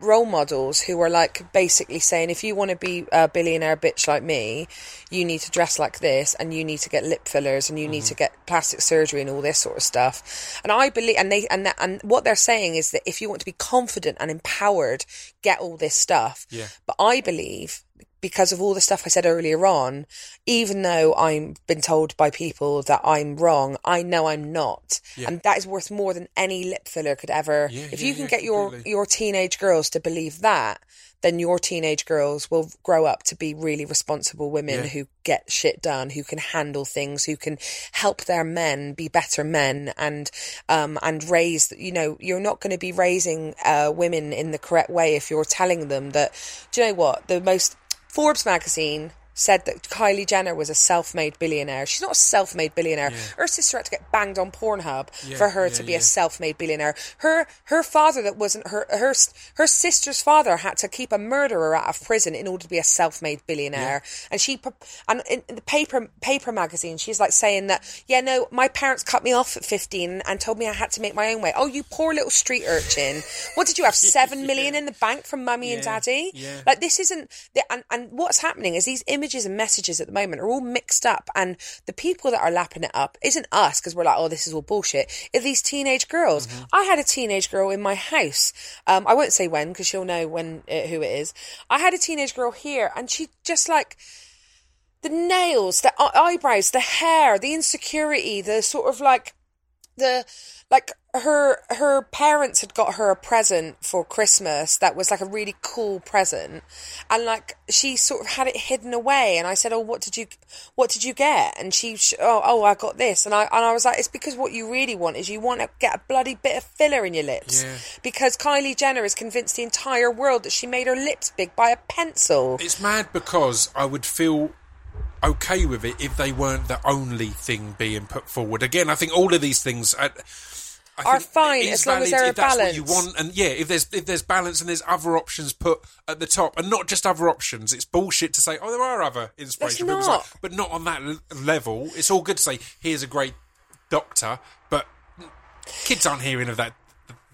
role models who are like basically saying if you want to be a billionaire bitch like me you need to dress like this and you need to get lip fillers and you need mm-hmm. to get plastic surgery and all this sort of stuff. And i believe and they and that, and what they're saying is that if you want to be confident and empowered get all this stuff. Yeah. but i believe because of all the stuff I said earlier on, even though I'm been told by people that I'm wrong, I know I'm not. Yeah. And that is worth more than any lip filler could ever. Yeah, if yeah, you can get your, completely. your teenage girls to believe that, then your teenage girls will grow up to be really responsible women who get shit done, who can handle things, who can help their men be better men and um and raise you know, you're not going to be raising uh women in the correct way if you're telling them that do you know what? The most Forbes magazine said that Kylie Jenner was a self-made billionaire. She's not a self-made billionaire. Her sister had to get banged on Pornhub Yeah, for her yeah, to be yeah. a self-made billionaire. Her her father that wasn't her her her sister's father had to keep a murderer out of prison in order to be a self-made billionaire. And she and in the paper paper magazine she's like saying that yeah no my parents cut me off at 15 and told me I had to make my own way. Oh you poor little street urchin. What did you have 7 million [laughs] in the bank from mummy and daddy? yeah. Like this isn't the, and and what's happening is these images and messages at the moment are all mixed up and the people that are lapping it up isn't us because we're like oh this is all bullshit are these teenage girls. Mm-hmm. i had a teenage girl in my house. Um i won't say when because she'll know when uh, who it is. I had a teenage girl here and she just like the nails the eyebrows the hair the insecurity the sort of like the like her her parents had got her a present for Christmas that was like a really cool present. And like she sort of had it hidden away. And I said oh what did you what did you get? And she oh oh I got this. And I and I was like it's because what you really want is you want to get a bloody bit of filler in your lips. Yeah. because Kylie Jenner has convinced the entire world that she made her lips big by a pencil. It's mad because I would feel okay with it if they weren't the only thing being put forward. Again, I think all of these things I, I Are fine, as long as valid they're if that's what you want. And yeah, if there's if there's balance and there's other options put at the top, and not just other options. It's bullshit to say, oh, there are other inspiration. There's People's like- but not on that level. It's all good to say, here's a great doctor, but kids aren't hearing of that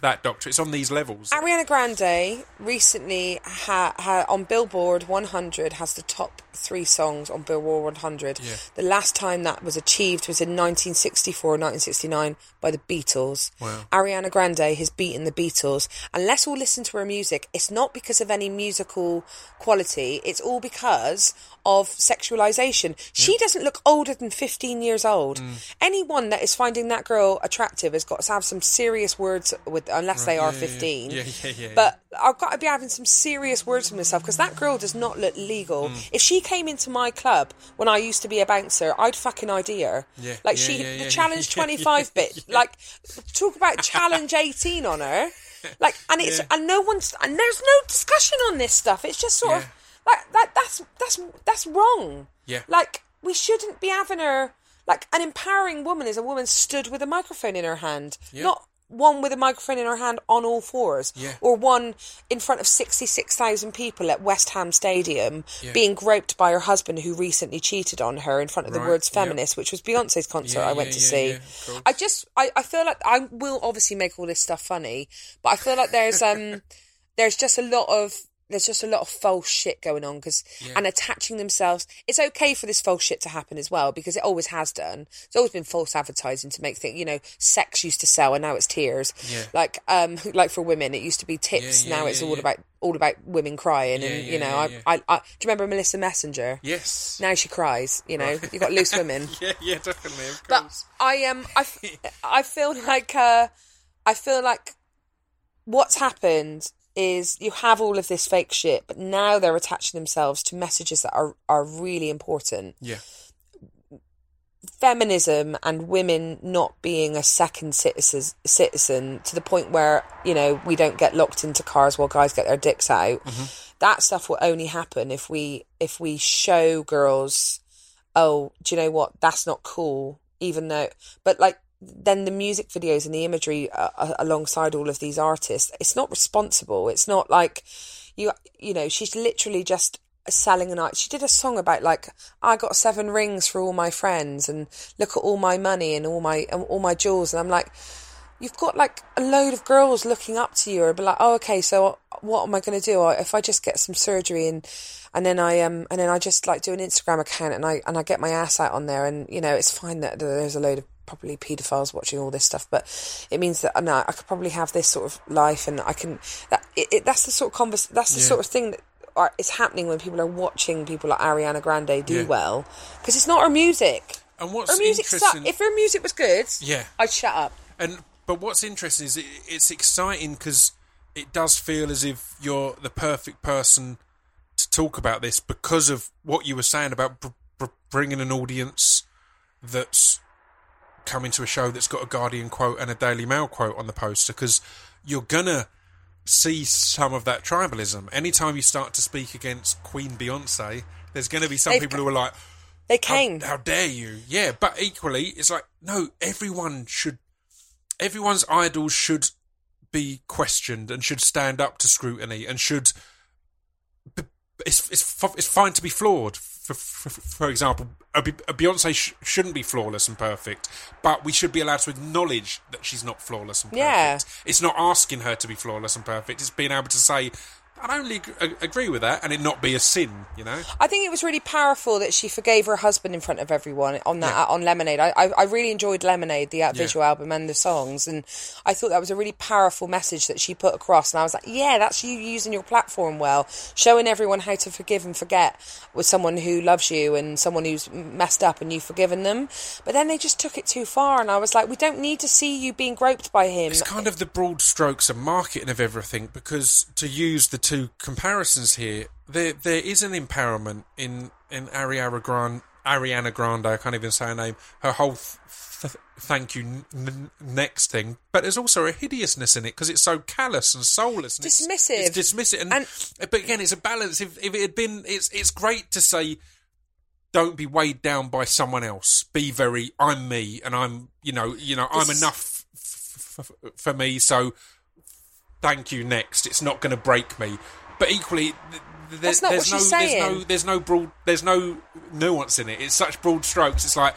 that doctor. It's on these levels. Ariana Grande recently ha, ha, on Billboard 100 has the top three songs on Billboard 100. Yeah. The last time that was achieved was in 1964 1969 by the Beatles. Wow. Ariana Grande has beaten the Beatles. And let's all listen to her music. It's not because of any musical quality, it's all because of sexualization. She doesn't look older than 15 years old. Mm. Anyone that is finding that girl attractive has got to have some serious words with, unless they are yeah, yeah. 15. [laughs] Yeah, yeah, yeah, But I've got to be having some serious words with myself because that girl does not look legal. Mm. If she came into my club when I used to be a bouncer, I'd fucking idea her. Yeah, Like yeah, she, yeah, the [laughs] challenge yeah, 25 bit, like talk about challenge 18 on her. Like, and it's, and no one's, and there's no discussion on this stuff. It's just sort of, like, that, that's, that's, that's wrong. Yeah. Like, we shouldn't be having her, like, an empowering woman is a woman stood with a microphone in her hand. Not one with a microphone in her hand on all fours. Yeah. Or one in front of 66,000 people at West Ham Stadium Yeah. being groped by her husband who recently cheated on her in front of the words feminist, which was Beyonce's concert Yeah, I went to see. I just, I, I feel like I will obviously make all this stuff funny, but I feel like there's, um, [laughs] there's just a lot of, there's just a lot of false shit going on because and attaching themselves. It's okay for this false shit to happen as well because it always has done. It's always been false advertising to make things. You know, sex used to sell and now it's tears. Yeah. Like um, [laughs] like for women, it used to be tips. Yeah, yeah, now it's yeah, all yeah. about all about women crying Yeah, and yeah, you know. yeah, I, yeah. I, I do you remember Melissa Messenger? yes. Now she cries. You know, you've got loose women. [laughs] yeah, yeah, definitely. But. I um I, I feel like uh I feel like what's happened is you have all of this fake shit, but now they're attaching themselves to messages that are are really important. Yeah. Feminism and women not being a second citizen, citizen to the point where you know we don't get locked into cars while guys get their dicks out. Mm-hmm. That stuff will only happen if we if we show girls, oh, do you know what? That's not cool. Even though, but like then the music videos and the imagery uh, uh, alongside all of these artists, it's not responsible. It's not like you you know she's literally just selling an art. She did a song about like I got seven rings for all my friends and look at all my money and all my and all my jewels and I'm like you've got like a load of girls looking up to you and be like oh okay so what am I going to do if I just get some surgery and and then I um and then I just like do an Instagram account and I and I get my ass out on there and you know it's fine that there's a load of probably paedophiles watching all this stuff but it means that no, I could probably have this sort of life and I can that it, it, that's the sort of convers that's the Yeah. sort of thing that are, is happening when people are watching people like Ariana Grande do Yeah. well because it's not her music. And what's Her music interesting? sucked. If her music was good, Yeah. I'd shut up. And but what's interesting is it, it's exciting because it does feel as if you're the perfect person to talk about this because of what you were saying about br- br- bringing an audience that's coming to a show that's got a Guardian quote and a Daily Mail quote on the poster because you're gonna see some of that tribalism. Anytime you start to speak against Queen Beyonce, there's going to be some They've people who are like, They came. how dare you? Yeah, but equally, it's like no, everyone should, everyone's idols should be questioned and should stand up to scrutiny and should. It's it's it's fine to be flawed. For, for, for example, a, Beyonce sh- shouldn't be flawless and perfect, but we should be allowed to acknowledge that she's not flawless and perfect. Yeah. It's not asking her to be flawless and perfect. It's being able to say, I only ag- ag- agree with that, and it not be a sin. You know. I think it was really powerful that she forgave her husband in front of everyone on that Yeah. on Lemonade. I, I I really enjoyed Lemonade, the uh, Yeah. visual album and the songs, and I thought that was a really powerful message that she put across. And I was like, yeah, that's you using your platform well, showing everyone how to forgive and forget with someone who loves you and someone who's messed up and you've forgiven them. But then they just took it too far, and I was like, we don't need to see you being groped by him. It's kind of the broad strokes and marketing of everything because to use the two comparisons here, there there is an empowerment in in Ariana Grande. Ariana Grande, I can't even say her name. Her whole th- th- thank you n- n- next thing, but there's also a hideousness in it because it's so callous and soulless, and it's- Dismissive. It's, dismissive, and, And- but again, it's a balance. If if it had been, it's it's great to say don't be weighed down by someone else. Be very, I'm me, and I'm, you know, you know, I'm enough f- f- for me. So, thank you. Next, it's not going to break me. But equally, th- th- That's not there's no, there's no, there's no broad, there's no nuance in it. It's such broad strokes. It's like,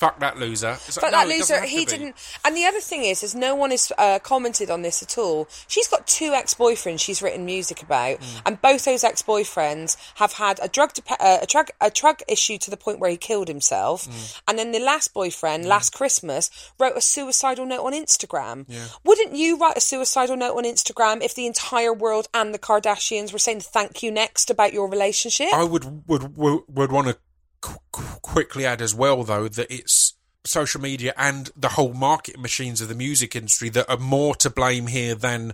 fuck that loser. It's like, But no, that loser, he didn't. And the other thing is, is no one has uh, commented on this at all. She's got two ex-boyfriends she's written music about, Mm. and both those ex-boyfriends have had a drug dep- uh, a drug a drug issue to the point where he killed himself. Mm. And then the last boyfriend, last Christmas, wrote a suicidal note on Instagram. Yeah. Wouldn't you write a suicidal note on Instagram if the entire world and the Kardashians were saying thank you next about your relationship? I would would would, would want to quickly add as well, though, that it's social media and the whole market machines of the music industry that are more to blame here than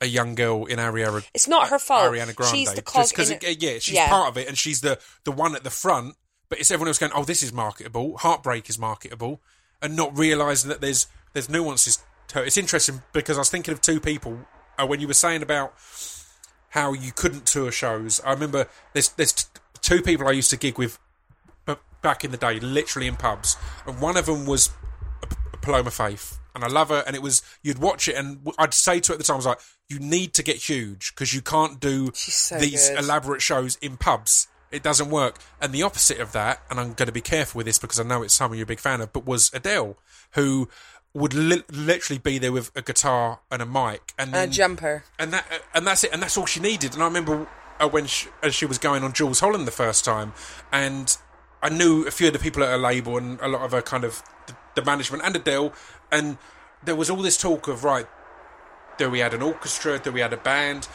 a young girl in Ariana. it's not her fault. Ariana Grande. She's the cog Just it- it- yeah, she's Yeah. part of it, and she's the the one at the front. But it's everyone else going, "Oh, this is marketable. Heartbreak is marketable," and not realizing that there's there's nuances to it. It's interesting because I was thinking of two people uh, when you were saying about how you couldn't tour shows. I remember there's there's t- two people I used to gig with back in the day, literally in pubs, and one of them was Paloma Faith, and I love her. And it was you'd watch it, and I'd say to her at the time, I was like, "You need to get huge because you can't do so these good. elaborate shows in pubs." It doesn't work. And the opposite of that, and I'm going to be careful with this because I know it's someone you're a big fan of, but was Adele, who would li- literally be there with a guitar and a mic, and and then a jumper. and that and that's it, and that's all she needed. And I remember uh, when she, as she was going on Jools Holland the first time, and I knew a few of the people at her label and a lot of her kind of the, the management and Adele, and there was all this talk of right, do we had an orchestra, do we had a band,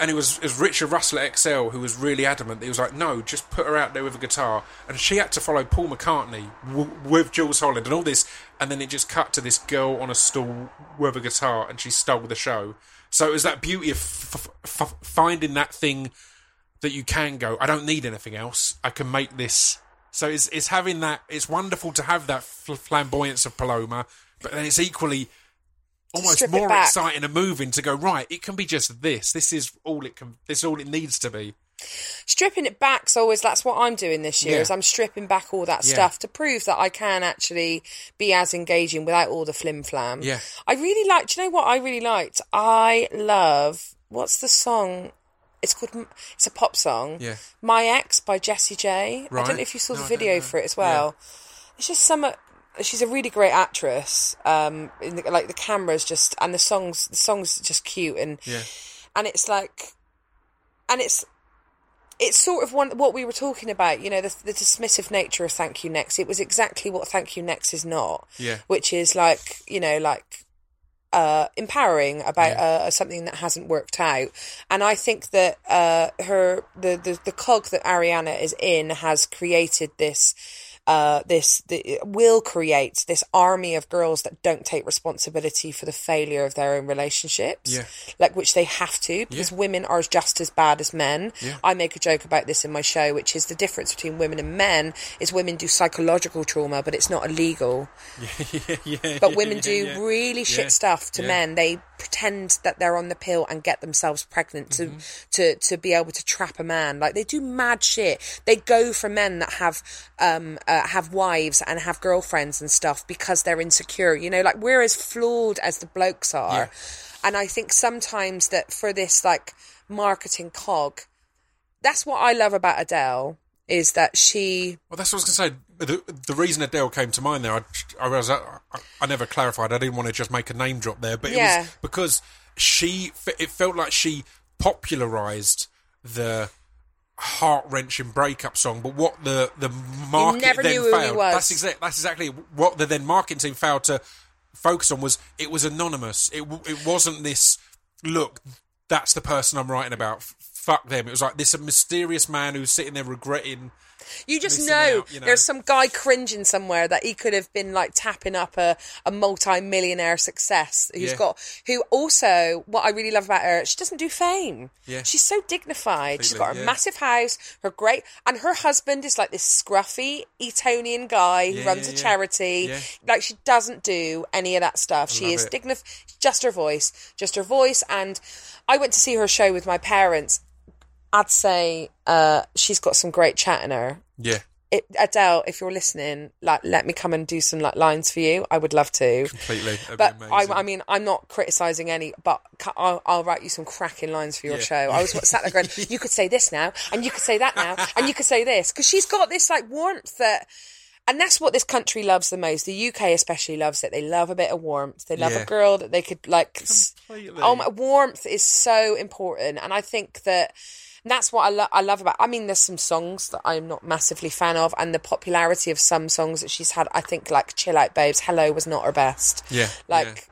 and it was it was Richard Russell at XL who was really adamant. He was like, no, just put her out there with a guitar, and she had to follow Paul McCartney w- with Jools Holland and all this, and then it just cut to this girl on a stool with a guitar, and she stole the show. So it was that beauty of f- f- finding that thing that you can go. I don't need anything else. I can make this. So it's it's having that. It's wonderful to have that flamboyance of Paloma, but then it's equally almost more exciting and moving to go right. It can be just this. This is all it can. This is all it needs to be. stripping it back's always that's what I'm doing this year Yeah. is I'm stripping back all that Yeah. stuff to prove that I can actually be as engaging without all the flim flam. Yeah. I really liked. Do you know what I really liked? I love what's the song? It's called. It's a pop song. Yeah. My Ex by Jessie J. I Right. don't know if you saw No, the video for it as well. It's just some. She's a really great actress. Um, in the, like the cameras just and the songs. The songs just cute and Yeah. and it's like, and it's it's sort of one what we were talking about. You know, the, the dismissive nature of Thank You Next. It was exactly what Thank You Next is not. Yeah. which is like you know like uh, empowering about Yeah. uh, something that hasn't worked out. And I think that uh, her the, the the cog that Ariana is in has created this. Uh, this the, will create this army of girls that don't take responsibility for the failure of their own relationships, Yeah. like which they have to because Yeah. women are just as bad as men. Yeah. I make a joke about this in my show, which is the difference between women and men is women do psychological trauma, but it's not illegal [laughs] but women do really shit stuff to men. They pretend that they're on the pill and get themselves pregnant to Mm-hmm. to to be able to trap a man. Like they do mad shit. They go for men that have um uh, have wives and have girlfriends and stuff because they're insecure. You know, like we're as flawed as the blokes are. And I think sometimes that for this like marketing cog, that's what I love about Adele is that she Well, that's what I was going to say. The, the reason Adele came to mind there, I, I, was, I, I never clarified. I didn't want to just make a name drop there, but it Yeah. was because she. It felt like she popularised the heart wrenching breakup song, but what the the market never then knew who he failed. was. That's exactly that's exactly what the then marketing team failed to focus on was it was anonymous. It it wasn't this look. That's the person I'm writing about. Fuck them. It was like this mysterious man who's sitting there regretting. You just know, out, you know. there's some guy cringing somewhere that he could have been like tapping up a, a multi-millionaire success. Who's Yeah. got who also what I really love about her she doesn't do fame. Yeah. she's so dignified. She's got a yeah. massive house. Her great and her husband is like this scruffy Etonian guy who Yeah, runs a charity. Like she doesn't do any of that stuff. She is dignified just her voice just her voice. And I went to see her show with my parents I'd say uh, she's got some great chat in her Yeah. it, Adele, if you're listening, like let me come and do some like lines for you. I would love to. completely. That'd But I. I mean, I'm not criticizing any, but I'll, I'll write you some cracking lines for your Yeah. show. I was sat there going, [laughs] you could say this now, and you could say that now, and you could say this because she's got this like warmth that. And that's what this country loves the most. The UK especially loves it. They love a bit of warmth. They love Yeah. a girl that they could like. Completely. Oh, my, warmth is so important, and I think that that's what I, lo- I love about. I mean, there's some songs that I'm not massively fan of, and the popularity of some songs that she's had. I think like "Chill Out, Babes," "Hello" was not her best. Yeah, like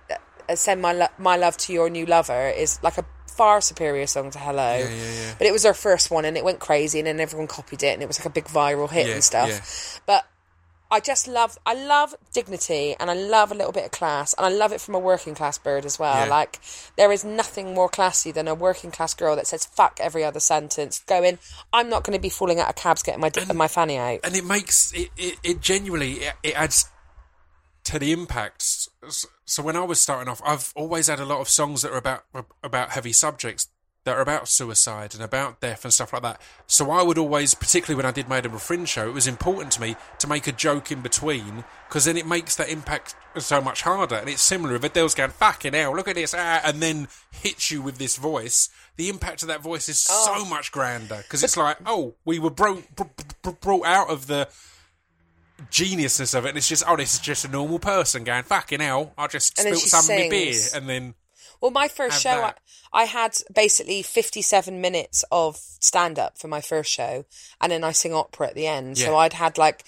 uh, "Send My Lo- My Love to Your New Lover" is like a far superior song to "Hello." Yeah, yeah, yeah. But it was her first one, and it went crazy, and then everyone copied it, and it was like a big viral hit Yeah, and stuff. yeah. But I just love I love dignity and I love a little bit of class and I love it from a working class bird as well. Yeah. Like there is nothing more classy than a working class girl that says fuck every other sentence, going, I'm not going to be falling out of cabs getting my my fanny out. and it makes it, it, it genuinely it, it adds to the impact. So when I was starting off, I've always had a lot of songs that are about about heavy subjects that are about suicide and about death and stuff like that. So I would always, particularly when I did Made a Fringe show, it was important to me to make a joke in between because then it makes that impact so much harder. And it's similar if Adele's going fucking hell, look at this, ah, and then hits you with this voice. The impact of that voice is so much grander because it's like, oh, we were bro- br- br- brought out of the geniusness of it, and it's just, oh, this is just a normal person going fucking hell. I just And spilt some of my beer, and then Well, my first show, I. I had basically 57 minutes of stand up for my first show, and then I sing opera at the end. So I'd had like,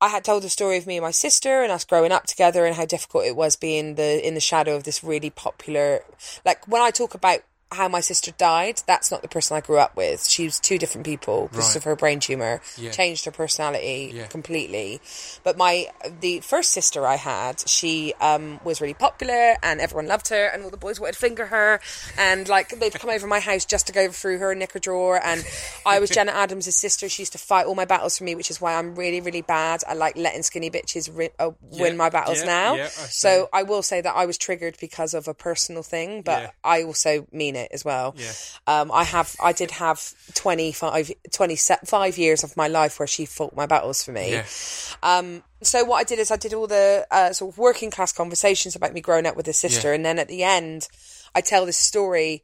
I had told the story of me and my sister and us growing up together and how difficult it was being the in the shadow of this really popular. Like when I talk about how my sister died. That's not the person I grew up with. She was two different people because Right. of her brain tumor. Yeah. Changed her personality Yeah. completely. But my the first sister I had, she um, was really popular and everyone loved her and all the boys wanted to finger her and like they'd come over my house just to go through her knicker drawer and I was Jenna Adams' sister. She used to fight all my battles for me, which is why I'm really really bad. I like letting skinny bitches ri- uh, Yeah, win my battles now. I so I will say that I was triggered because of a personal thing, but. I also mean it as well. Yeah. Um, I have, I did have 25, 25 years of my life where she fought my battles for me. Yeah. Um, so what I did is I did all the uh, sort of working class conversations about me growing up with a sister, Yeah. and then at the end, I tell this story,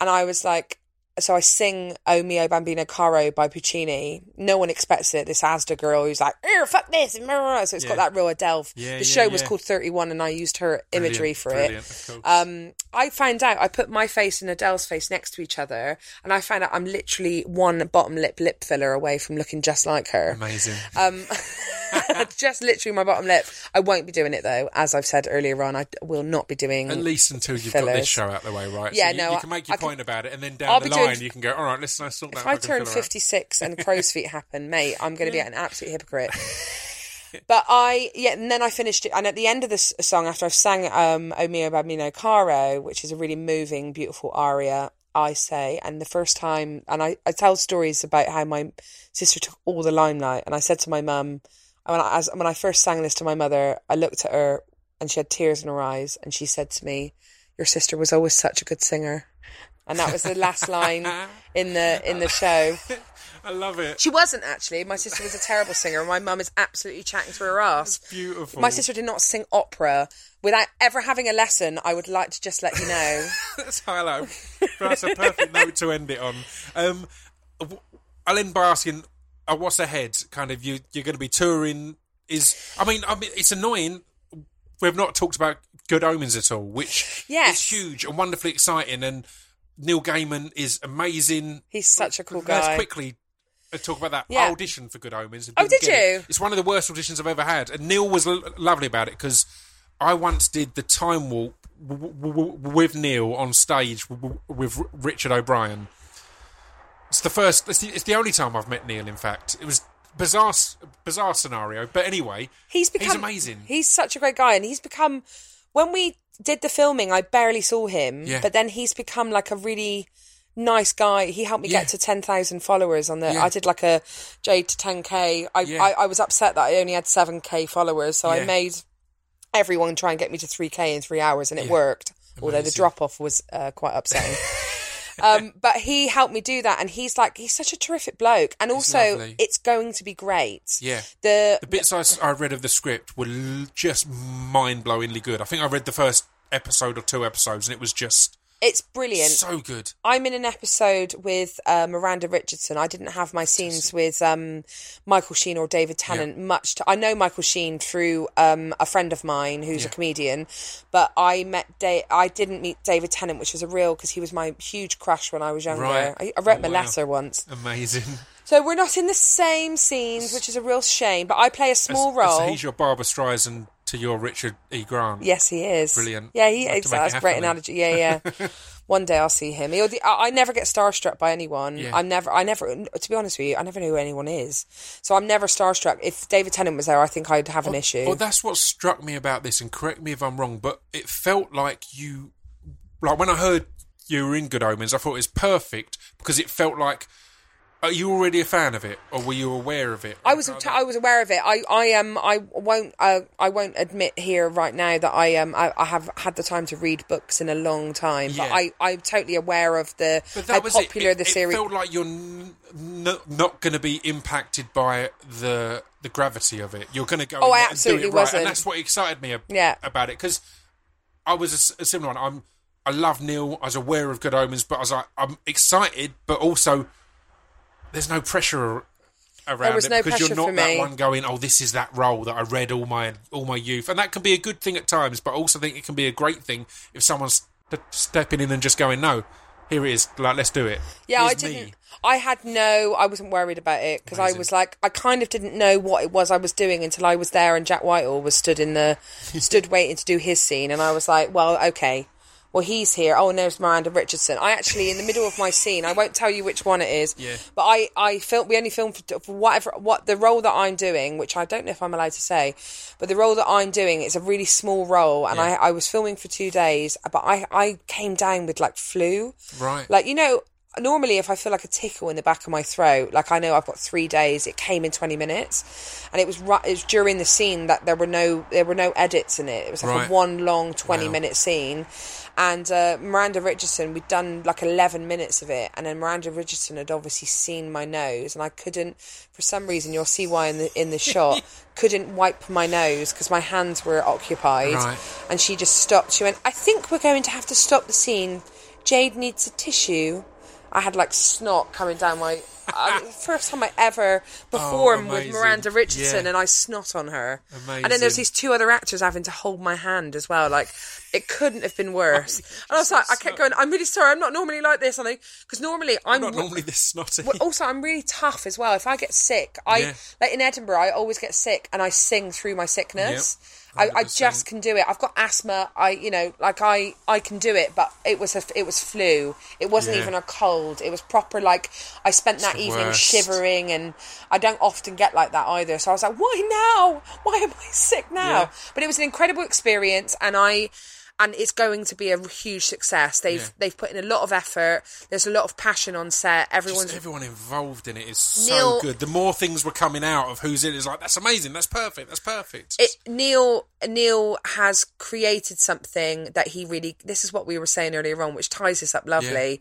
and I was like, so I sing "O mio bambino caro" by Puccini. No one expects it. This Asda girl who's like, "Er, fuck this," so it's Yeah. got that real Adele. Yeah, the yeah, show was called Thirty One, and I used her imagery Brilliant, for brilliant, it. Um, I found out I put my face and Adele's face next to each other, and I found out I'm literally one bottom lip lip filler away from looking just like her. Amazing. Um, [laughs] [laughs] just literally my bottom lip. I won't be doing it though, as I've said earlier on. I will not be doing. At least until you've got this show out the way, right? Yeah, so you, no, you can make your I can- point about it, and then down I'll the be doing- line you can go, all right, let's, let's sort that if I turn 56 and [laughs] crow's feet happen, mate, I'm going to be an absolute hypocrite. [laughs] But I, yeah, and then I finished it. And at the end of this song, after I've sang um, O mio bambino caro, which is a really moving, beautiful aria, I say, and the first time, and I, I tell stories about how my sister took all the limelight. And I said to my mum, when I, as, when I first sang this to my mother, I looked at her and she had tears in her eyes, and she said to me, "Your sister was always such a good singer." And that was the last [laughs] line in the in the show. I love it. She wasn't actually. My sister was a terrible singer. and My mum is absolutely chatting through her ass. Beautiful. My sister did not sing opera. Without ever having a lesson, I would like to just let you know. [laughs] That's hello. That's a perfect note to end it on. Um, I'll end by asking, uh, what's ahead? Kind of, you you're going to be touring. Is I mean, I mean, it's annoying. We've not talked about Good Omens at all, which Yes. is huge and wonderfully exciting. And Neil Gaiman is amazing. He's such a cool guy. Let's guy. quickly uh, talk about that. Yeah. I auditioned for Good Omens. and Oh, did get it. you? It's one of the worst auditions I've ever had. And Neil was l- lovely about it because I once did the time warp w- w- w- with Neil on stage with Richard O'Brien. It's the first. It's the, it's the only time I've met Neil. In fact, it was bizarre, bizarre scenario. But anyway, He's become he's amazing. He's such a great guy, and he's become. When we did the filming, I barely saw him, Yeah. but then he's become like a really nice guy. He helped me Yeah. get to ten thousand followers on the. Yeah. I did like a J to ten k. I, Yeah. I I was upset that I only had seven k followers, so I made everyone try and get me to three k in three hours, and it worked. Although the drop off was uh, quite upsetting. [laughs] um, but he helped me do that, and he's like he's such a terrific bloke, and also it's going to be great. yeah. The The bits I, I read of the script were l- just mind blowingly good. I think I read the first episode or two episodes, and it was just it's brilliant. so good. I'm in an episode with uh, Miranda Richardson. I didn't have my scenes with um, Michael Sheen or David Tennant much. To, I know Michael Sheen through um, a friend of mine who's a comedian, but I met da- I didn't meet David Tennant, which was a real because he was my huge crush when I was younger. Right. I, I wrote Oh, my wow. letter once, Amazing. so we're not in the same scenes, which is a real shame. But I play a small So role. he's your Barbra Streisand to your Richard E. Grant. Yes, he is. Brilliant. Yeah, he is. That's a great analogy. Yeah, yeah. [laughs] One day I'll see him. He'll, I, I never get starstruck by anyone. Yeah. I'm never. I never. To be honest with you, I never know who anyone is. So I'm never starstruck. If David Tennant was there, I think I'd have an issue. Well, that's what struck me about this, and correct me if I'm wrong, but it felt like you, like when I heard you were in Good Omens, I thought it was perfect because it felt like, are you already a fan of it, or were you aware of it? I was t- I was aware of it. I I um I won't uh, I won't admit here right now that I um I, I have had the time to read books in a long time, but I I'm totally aware of the how popular it. the series. It felt like you're n- n- not going to be impacted by the the gravity of it. You're going to go. Oh, I and absolutely do it right, wasn't. and that's what excited me ab- Yeah. about it because I was a similar one. I'm I love Neil. I was aware of Good Omens, but I was like, I'm excited, but also there's no pressure around it no because you're not that me. one going, oh, this is that role that I read all my all my youth, and that can be a good thing at times, but I also think it can be a great thing if someone's st- stepping in and just going, no, here it is, like let's do it. Yeah, I didn't. me. I had no. I wasn't worried about it because I was like, I kind of didn't know what it was I was doing until I was there and Jack Whitehall was stood in the [laughs] stood waiting to do his scene, and I was like, well, okay, Well, he's here. Oh, and there's Miranda Richardson. I actually, in the middle of my scene, I won't tell you which one it is. Yeah. But I, I filmed. We only filmed for, for whatever what the role that I'm doing, which I don't know if I'm allowed to say, but the role that I'm doing is a really small role, and Yeah. I, I was filming for two days, but I, I came down with like flu. Right. Like you know, normally if I feel like a tickle in the back of my throat, like I know I've got three days. It came in twenty minutes, and it was right, it was during the scene that there were no there were no edits in it. It was like Right. a one long twenty Wow. minute scene. And uh, Miranda Richardson, we'd done like 11 minutes of it, and then Miranda Richardson had obviously seen my nose, and I couldn't, for some reason, you'll see why in the in the shot, [laughs] couldn't wipe my nose because my hands were occupied, Right. and she just stopped. She went, "I think we're going to have to stop the scene. Jayde needs a tissue." I had like snot coming down my. I, first time I ever [laughs] oh, performed with. Miranda Richardson, Yeah. and I snot on her. And then there's these two other actors having to hold my hand as well. Like it couldn't have been worse. [laughs] and I was like, I kept going. I'm really sorry. I'm not normally like this. I think because normally I'm. Not normally this snotty. Well, also, I'm really tough as well. If I get sick, I Yeah. like in Edinburgh. I always get sick, and I sing through my sickness. I, I just can do it. I've got asthma. I, you know, like I, I can do it. But it was a, it was flu. It wasn't Yeah. even a cold. It was proper. Like I spent that the evening worst. shivering, and I don't often get like that either. So I was like, why now? Why am I sick now? Yeah. But it was an incredible experience, and I. And it's going to be a huge success. They've Yeah. they've put in a lot of effort. There's a lot of passion on set. Everyone's Just everyone involved in it is so Neil- good. The more things were coming out of who's in it, it's like that's amazing, that's perfect, that's perfect. it, Neil Neil has created something that he really. This is what we were saying earlier on, which ties this up lovely.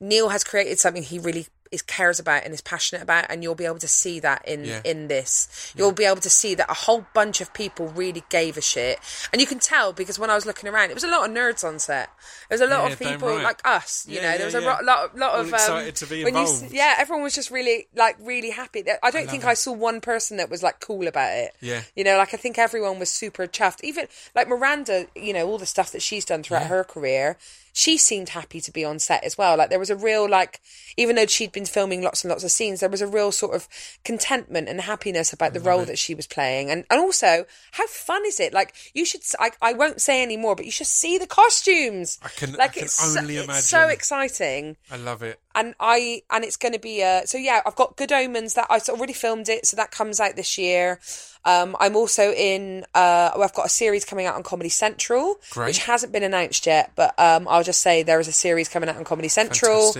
Neil has created something he really is cares about and is passionate about, and you'll be able to see that in Yeah. in this. You'll be able to see that a whole bunch of people really gave a shit, and you can tell because when I was looking around, it was a lot of nerds on set. There was a lot Yeah, of people right. like us. You Yeah, know, yeah, there was a yeah. lot, lot All of um, excited to be when you involved. yeah, everyone was just really like really happy. I don't think it. I saw one person that was like cool about it. Yeah. You know, like I think everyone was super chuffed. Even like Miranda, you know, all the stuff that she's done throughout her career, she seemed happy to be on set as well. Like there was a real like, even though she'd been filming lots and lots of scenes, there was a real sort of contentment and happiness about the role that she was playing, and and also how fun is it? Like you should, I won't say any more, but you should see the costumes. I can- I like can it's so- only it's so exciting I love it. And I and it's going to be uh so yeah I've got Good Omens that I've already filmed it so that comes out this year. Um, I'm also in uh I've got a series coming out on Comedy Central Great. which hasn't been announced yet but um I'll just say there is a series coming out on Comedy Central.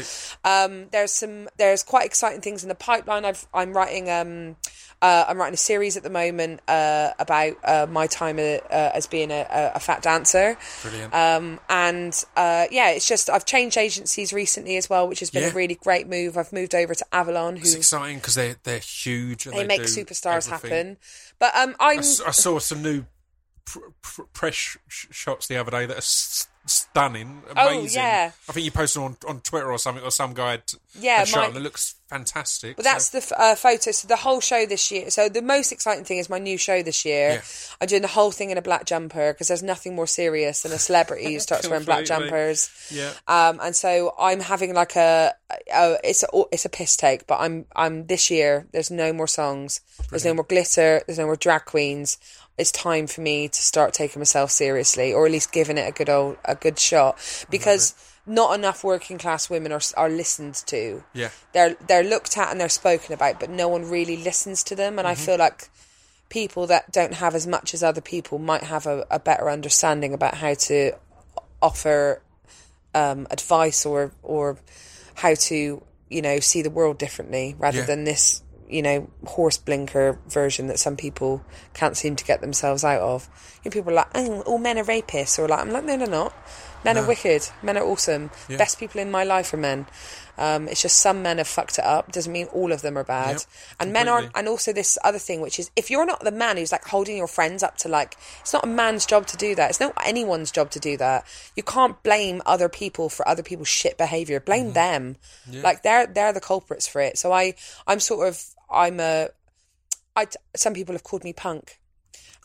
Um, there's some there's quite exciting things in the pipeline. I've I'm writing um uh, I'm writing a series at the moment uh, about uh, my time uh, uh, as being a, a, fat dancer. Brilliant. Um, and uh, yeah, it's just I've changed agencies recently as well, which has been Yeah. a really great move. I've moved over to Avalon, who it's exciting because they're they're huge and they, they, make superstars everything. happen. But um, I'm I, I saw some new pr- pr- press sh- shots the other day that are s- stunning, Oh, yeah. I think you posted on on Twitter or something, or some guy had, Yeah, had shot and it looks fantastic. But that's the f- uh, photo. So the whole show this year. So the most exciting thing is my new show this year. Yeah. I'm doing the whole thing in a black jumper because there's nothing more serious than a celebrity who [laughs] starts wearing black jumpers. yeah. Um, and so I'm having like a, a it's a it's a piss take, but I'm I'm this year. There's no more songs. There's no more glitter. There's no more drag queens. It's time for me to start taking myself seriously, or at least giving it a good old a good shot, because not enough working class women are are listened to. Yeah. They're they're looked at and they're spoken about, but no one really listens to them. And Mm-hmm. I feel like people that don't have as much as other people might have a, a better understanding about how to offer um, advice or or how to you know see the world differently rather Yeah. than this you know horse blinker version that some people can't seem to get themselves out of. You know, people are like, oh, all men are rapists, or like, I'm like, no, they're not. Men are wicked. Men are awesome. Yeah. Best people in my life are men. Um, it's just some men have fucked it up. Doesn't mean all of them are bad. Yep, and men aren't. And also this other thing, which is if you're not the man who's like holding your friends up to like, it's not a man's job to do that. It's not anyone's job to do that. You can't blame other people for other people's shit behavior. Blame Mm-hmm. them. Like they're they're the culprits for it. So I I'm sort of I'm a. I some people have called me punk.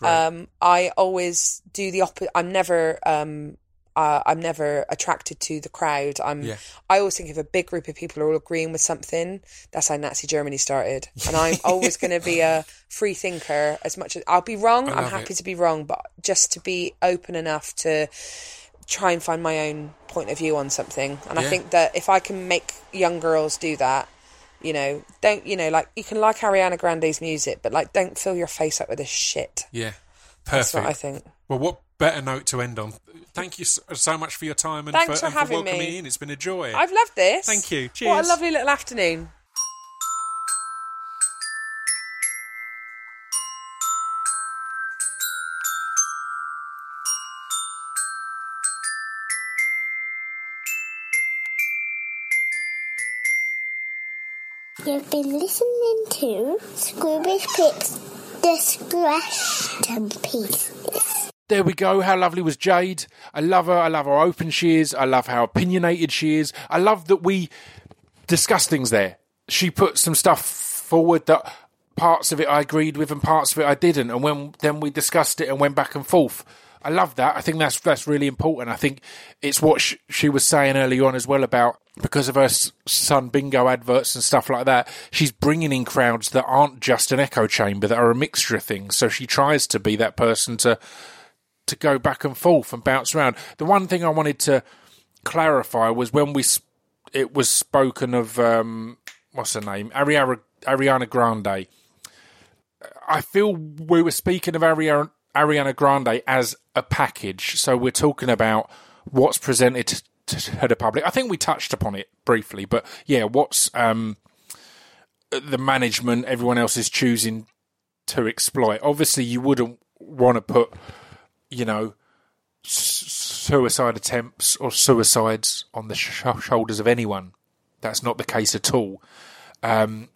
Um, I always do the opposite. I'm never. Um, uh, I'm never attracted to the crowd. I'm. Yeah. I always think if a big group of people are all agreeing with something, that's how Nazi Germany started. And I'm [laughs] always going to be a free thinker as much as I'll be wrong. I'm happy it. to be wrong, but just to be open enough to try and find my own point of view on something. And I think that if I can make young girls do that, you know, don't you know, like you can like Ariana Grande's music, but like don't fill your face up with this shit. Yeah. That's Perfect. what I think. Well, what better note to end on? Thank you so, much for your time and, Thanks for, for and for having welcoming me. me in. It's been a joy. I've loved this. Thank you. Cheers. What a lovely little afternoon. You've been listening to Scroobius Pip's Distraction Pieces. There we go. How lovely was Jayde? I love her. I love how open she is. I love how opinionated she is. I love that we discuss things there. She put some stuff forward that parts of it I agreed with and parts of it I didn't. And when then we discussed it and went back and forth. I love that. I think that's that's really important. I think it's what sh- she was saying early on as well about because of her son bingo adverts and stuff like that. She's bringing in crowds that aren't just an echo chamber, that are a mixture of things. So she tries to be that person to to go back and forth and bounce around. The one thing I wanted to clarify was when we it was spoken of um, what's her name Ariana Grande. I feel we were speaking of Ariana Ariana Grande as a package, so we're talking about what's presented to, to the public. I think we touched upon it briefly, but yeah, what's um, the management, everyone else is choosing to exploit. Obviously, you wouldn't want to put you know, suicide attempts or suicides on the sh- shoulders of anyone. That's not the case at all. Um,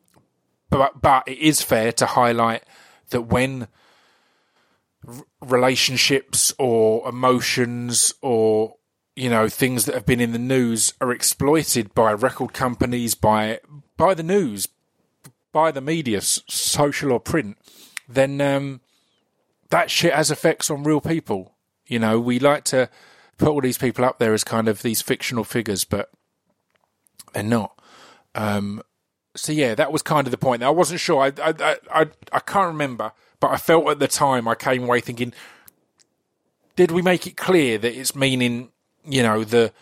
but but it is fair to highlight that when relationships or emotions or you know things that have been in the news are exploited by record companies, by by the news, by the media, social or print, then um, that shit has effects on real people. You know, we like to put all these people up there as kind of these fictional figures, but they're not. Um, so yeah, that was kind of the point. I wasn't sure. I, I, I, I can't remember, but I felt at the time I came away thinking, did we make it clear that it's meaning, you know, the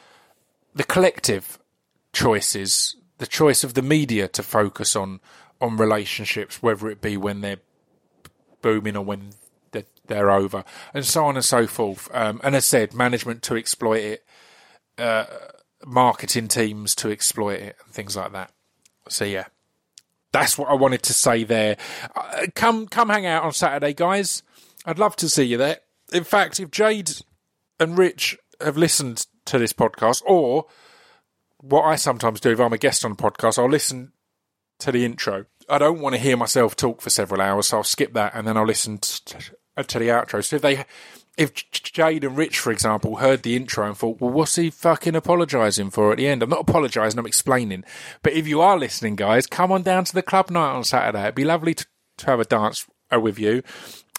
the collective choices, the choice of the media to focus on on relationships, whether it be when they're booming or when they're, they're over, and so on and so forth. Um, and as said, management to exploit it, uh, marketing teams to exploit it, and things like that. So yeah, that's what I wanted to say there. Uh, come come hang out on Saturday, guys. I'd love to see you there. In fact, if Jayde and Rich have listened to this podcast, or what I sometimes do if I'm a guest on a podcast, I'll listen to the intro. I don't want to hear myself talk for several hours, so I'll skip that and then I'll listen to, to the outro. So if they, if Jayde and Rich, for example, heard the intro and thought, well, what's he fucking apologising for at the end? I'm not apologising, I'm explaining. But if you are listening, guys, come on down to the club night on Saturday. It'd be lovely to, to have a dance uh, with you.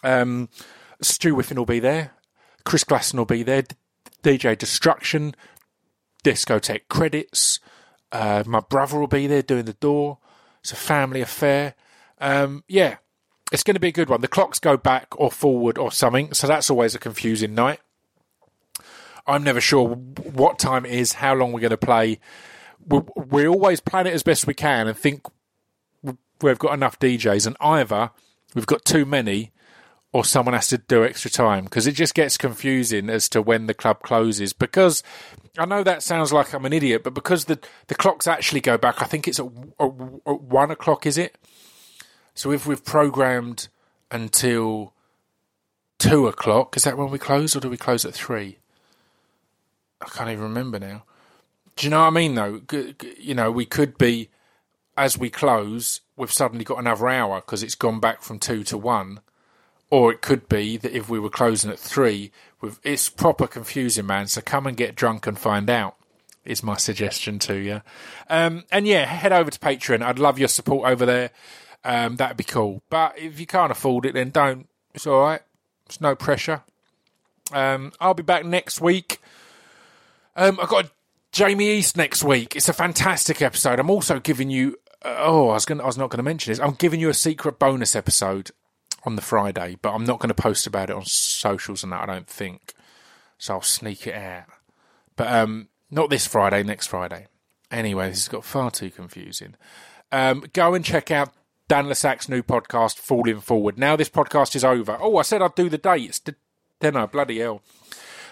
Um, Stu Whiffen will be there. Chris Glasson will be there. DJ Destruction, discotheque credits. Uh, my brother will be there doing the door. It's a family affair. Um, yeah, it's going to be a good one. The clocks go back or forward or something, so that's always a confusing night. I'm never sure what time it is, how long we're going to play. We, we always plan it as best we can and think we've got enough DJs, and either we've got too many or someone has to do extra time because it just gets confusing as to when the club closes. Because I know that sounds like I'm an idiot, but because the the clocks actually go back, I think it's at, at, at one o'clock. Is it? So if we've programmed until two o'clock, is that when we close, or do we close at three? I can't even remember now. Do you know what I mean? Though, you know, we could be as we close, we've suddenly got another hour because it's gone back from two to one or it could be that if we were closing at three, it's proper confusing, man. So come and get drunk and find out. Is my suggestion to you. Um, and yeah, head over to Patreon. I'd love your support over there. Um, that'd be cool. But if you can't afford it, then don't. It's all right. It's no pressure. Um, I'll be back next week. Um, I've got Jamie East next week. It's a fantastic episode. I'm also giving you. Uh, oh, I was going. I was not going to mention this. I'm giving you a secret bonus episode on the Friday, but I'm not going to post about it on socials and that. I don't think. So I'll sneak it out. but um, not this Friday, next Friday. Anyway, this has got far too confusing. Um, go and check out Dan Le Sac's new podcast, Falling Forward. Now this podcast is over. Oh, I said I'd do the dates. Didn't I? Bloody hell.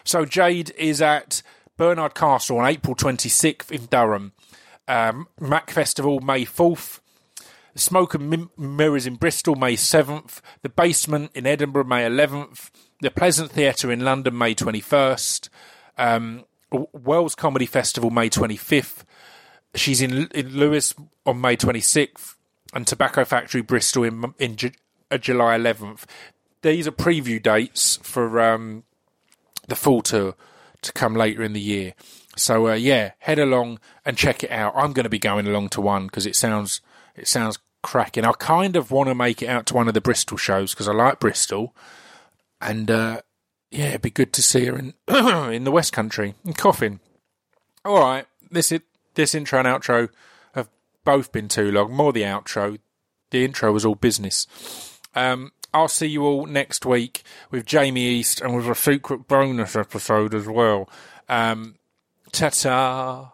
So Jayde is at Barnard Castle on April 26th in Durham. Um, Mac Festival, May 4th. Smoke and Mirrors in Bristol, May 7th. The Basement in Edinburgh, May 11th. The Pleasance Theatre in London, May 21st. Um, Comedy Festival, May 25th. She's in, in Lewes on May 26th. And Tobacco Factory Bristol in, in Ju- uh, July 11th. These are preview dates for um, the full tour to come later in the year. So uh, yeah, head along and check it out. I'm going to be going along to one because it sounds it sounds cracking. I kind of want to make it out to one of the Bristol shows because I like Bristol, and uh, yeah, it'd be good to see her in [clears throat] in the West Country in Coffin. All right, this it this intro and outro both been too long. More the outro. The intro was all business. Um, I'll see you all next week with Jamie East and with a secret bonus episode as well. Um, ta ta.